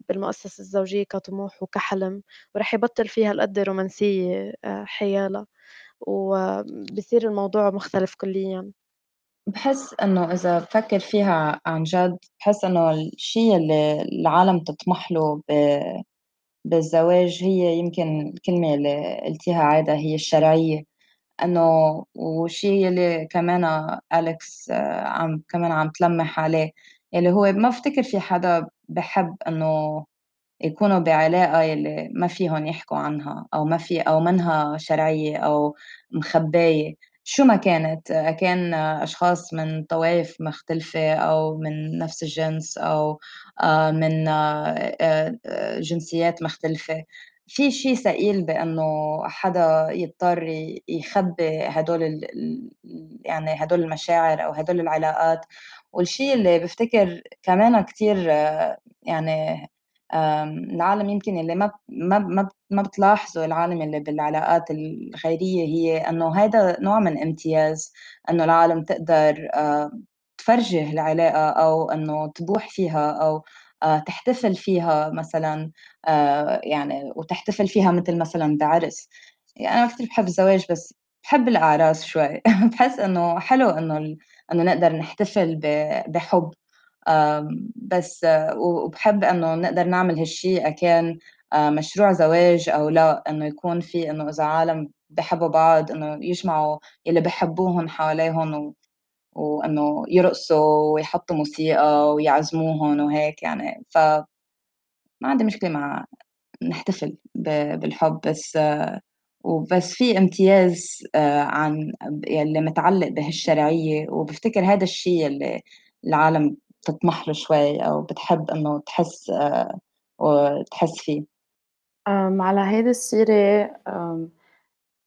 بالمؤسسة الزوجية كطموح وكحلم، ورح يبطّل في هالقد رومانسية آآ حيالها، وبصير الموضوع مختلف كليًا. باحس إنه إذا بافكّر فيها عن جد، باحس إنه الشي اللي العالم تطمح له بالزواج هي يمكن الكلمة اللي قلتيها عادة هي الشرعية، إنه والشي يلّي كمان أليكس عم كمان عم تلمّح عليه، يلّي هو ما بافتكر في حدا بيحب إنه يكونوا بعلاقة يلّي ما فيهُن يحكوا عنها أو ما في أو منها شرعية أو مخبّاية، شو ما كانت، كان أشخاص من طوايف مختلفة أو من نفس الجنس أو آآ من آآ جنسيات مختلفة، في شي ثقيل بإنه حدا يضطر يخبّي هدول يعني هدول المشاعر أو هدول العلاقات، والشي اللي بافتكر كمان كتير يعني العالم يمكن اللي ما ما ما ما بتلاحظه العالم اللي بالعلاقات الخيرية هي إنه هيدا نوع من امتياز، إنه العالم تقدر آآ تفرجي العلاقة أو إنه تبوح فيها آآ تحتفل فيها مثلًا يعني وتحتفل فيها متل مثلًا بعرس، يعني أنا كتير باحب الزواج بس باحب الأعراس شوي. باحس إنه حلو إنه ال إنه نقدر نحتفل ب بحُب. بس وباحب إنه نقدر نعمل هالشي إذا كان مشروع زواج أو لأ، إنه يكون في إنه إذا عالم بيحبّوا بعض إنه يجمعوا يلّي بيحبّوهن حواليهن و وإنه يرقصوا ويحطّوا موسيقى ويعزموهن وهيك يعني، فما عندي مشكلة مع نحتفل بالحب بس وبس في امتياز عن يلّي متعلّق بهالشرعية وبفتكر هذا الشي يلّي العالم بتطمح له شوي أو بتحب إنه تحس وتحس فيه. على هيدي السيرة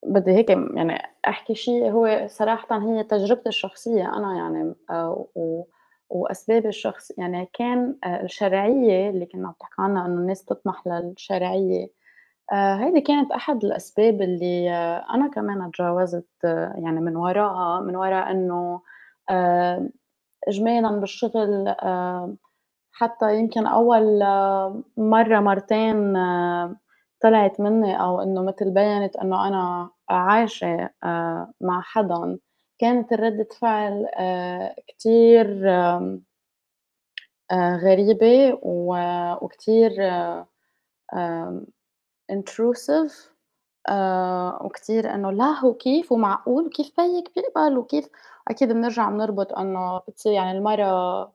بدي هيك يعني أحكي شي هو صراحةً هي تجربتي الشخصية أنا يعني آآ، و وأسبابي الشخص يعني كان آآ، الشرعية اللي كنا عم تحكي عنها إنه الناس تطمح للشرعية آآ هيدي كانت أحد الأسباب اللي آه، أنا كمان اتجوّزت آه، يعني من وراها، من ورا إنه إجمالًا بالشغل حتى يمكن أول آه، مرّة مرتين طلعت منّي أو إنه متل بيّنت إنه أنا عايشة مع حدًا، كانت ردة فعل كتير غريبة وكتير intrusive آآ وكتير إنه لا وكيف ومعقول وكيف بيِّك بيقبل؟ وكيف؟ أكيد بنرجع بنربط إنه بتصير يعني المرأة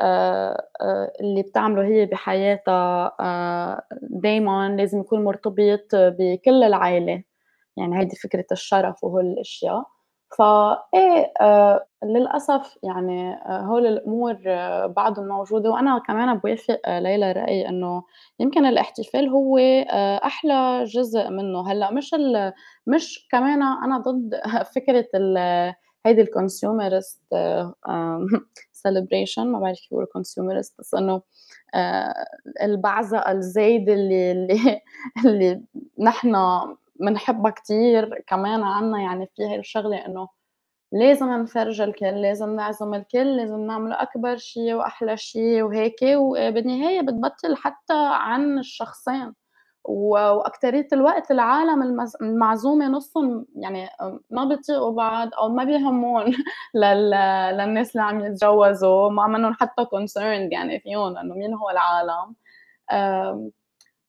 آآ آآ اللي بتعمله هي بحياتها آآ دايمًا لازم يكون مرتبط بكل العيلة. يعني هيدي فكرة الشرف وهول الأشياء، فإيه آآ للأسف يعني آآ هول الأمور آه، بعدُن موجودة، وأنا كمان بوافق آه، ليلى رأي إنه يمكن الاحتفال هو آآ أحلى جزء منّه، هلأ مش ال مش كمان أنا ضد فكرة ال هيدي الconsumerist آمم celebration. ما بعرف كيف بيقولوا consumerist بس إنه آآ البعزقة الزايدة اللي اللي اللي نحن منحبها كتير كمان عنا يعني في هاي الشغلة إنه لازم نفرجي الكل، لازم نعزم الكل، لازم نعمل أكبر شي وأحلى شي وهيك، وبالنهاية بتبطّل حتى عن الشخصين، و وأكترية الوقت العالم المز المعزومة نُصّن يعني ما بيطيقوا بعض أو ما بيهمّون لل للناس اللي عم يتجوّزوا، ما منّن حتى concerned يعني فيون إنه مين هو العالم،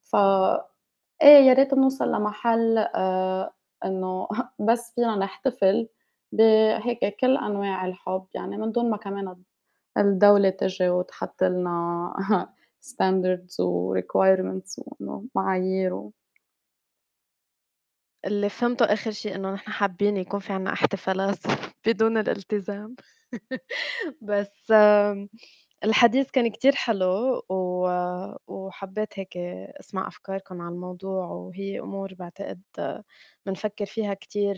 ف إيه يا ريت بنوصل لمحل آآ إنه بس فينا نحتفل بهيك كل أنواع الحُب، يعني من دون ما كمان الدولة تيجي وتحط لنا standards وrequirements وإنه معايير و اللي فهمته آخر شي إنه نحن حابين يكون في عنا احتفالات بدون الالتزام. بس آمم، الحديث كان كتير حلو و وحبيت هيك أسمع أفكاركم عن الموضوع، وهي أمور باعتقد بنفكّر فيها كتير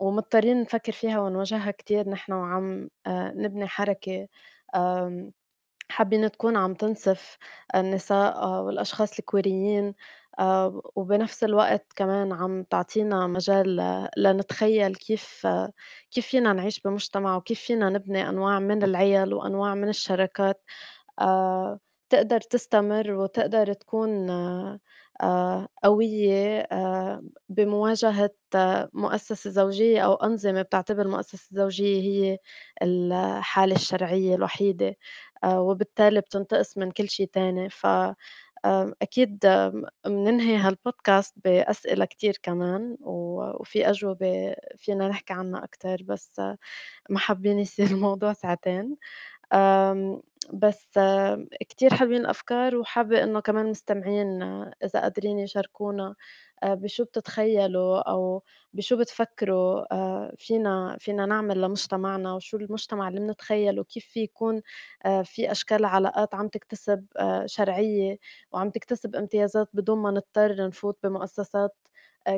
ومضطرين نفكّر فيها ونواجهها كتير. نحن وعم آآ نبني حركة حابين تكون عم تنصف النساء آه، والأشخاص الكوريين آآ وبنفس الوقت كمان عم تعطينا مجال لنتخيّل كيف آه، كيف فينا نعيش بمجتمع وكيف فينا نبني أنواع من العِيَل وأنواع من الشراكات آآ تقدر تستمر وتقدر تكون آآ قوية بمواجهة آه، مؤسسة زوجية أو أنظمة بتعتبر المؤسسة الزوجية هي الحالة الشرعية الوحيدة. وبالتالي بتنتقص من كل شي تاني، ف أكيد آمم مننهي هالبودكاست بأسئلة كتير كمان، وفي أجوبة فينا نحكي عنّا أكتر، بس آه، ما حابين يصير الموضوع ساعتين. بس كتير حلوين الأفكار، وحابة إنه كمان المستمعين آه، إذا قادرين يشاركونا آآ بشو بتتخيّلوا أو بشو بتفكروا آآ فينا فينا نعمل لمجتمعنا، وشو المجتمع اللي بنتخيّله كيف في يكون آآ في أشكال علاقات عم تكتسب شرعية وعم تكتسب امتيازات بدون ما نضطر نفوت بمؤسسات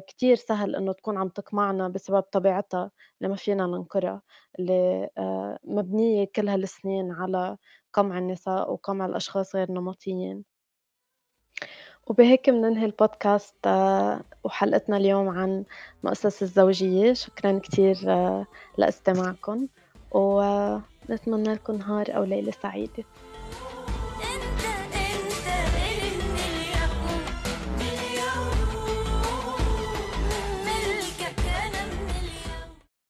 كتير سهل إنه تكون عم تقمعنا بسبب طبيعتها اللي ما فينا ننكرها، اللي مبنية كل هالسنين على قمع النساء وقمع الأشخاص غير النمطيين. وبهيك بننهي البودكاست آه، وحلقتنا اليوم عن مؤسسة الزوجية. شكرا كتير آه، لإستماعكم ونتمنى لكم نهار أو ليلة سعيدة.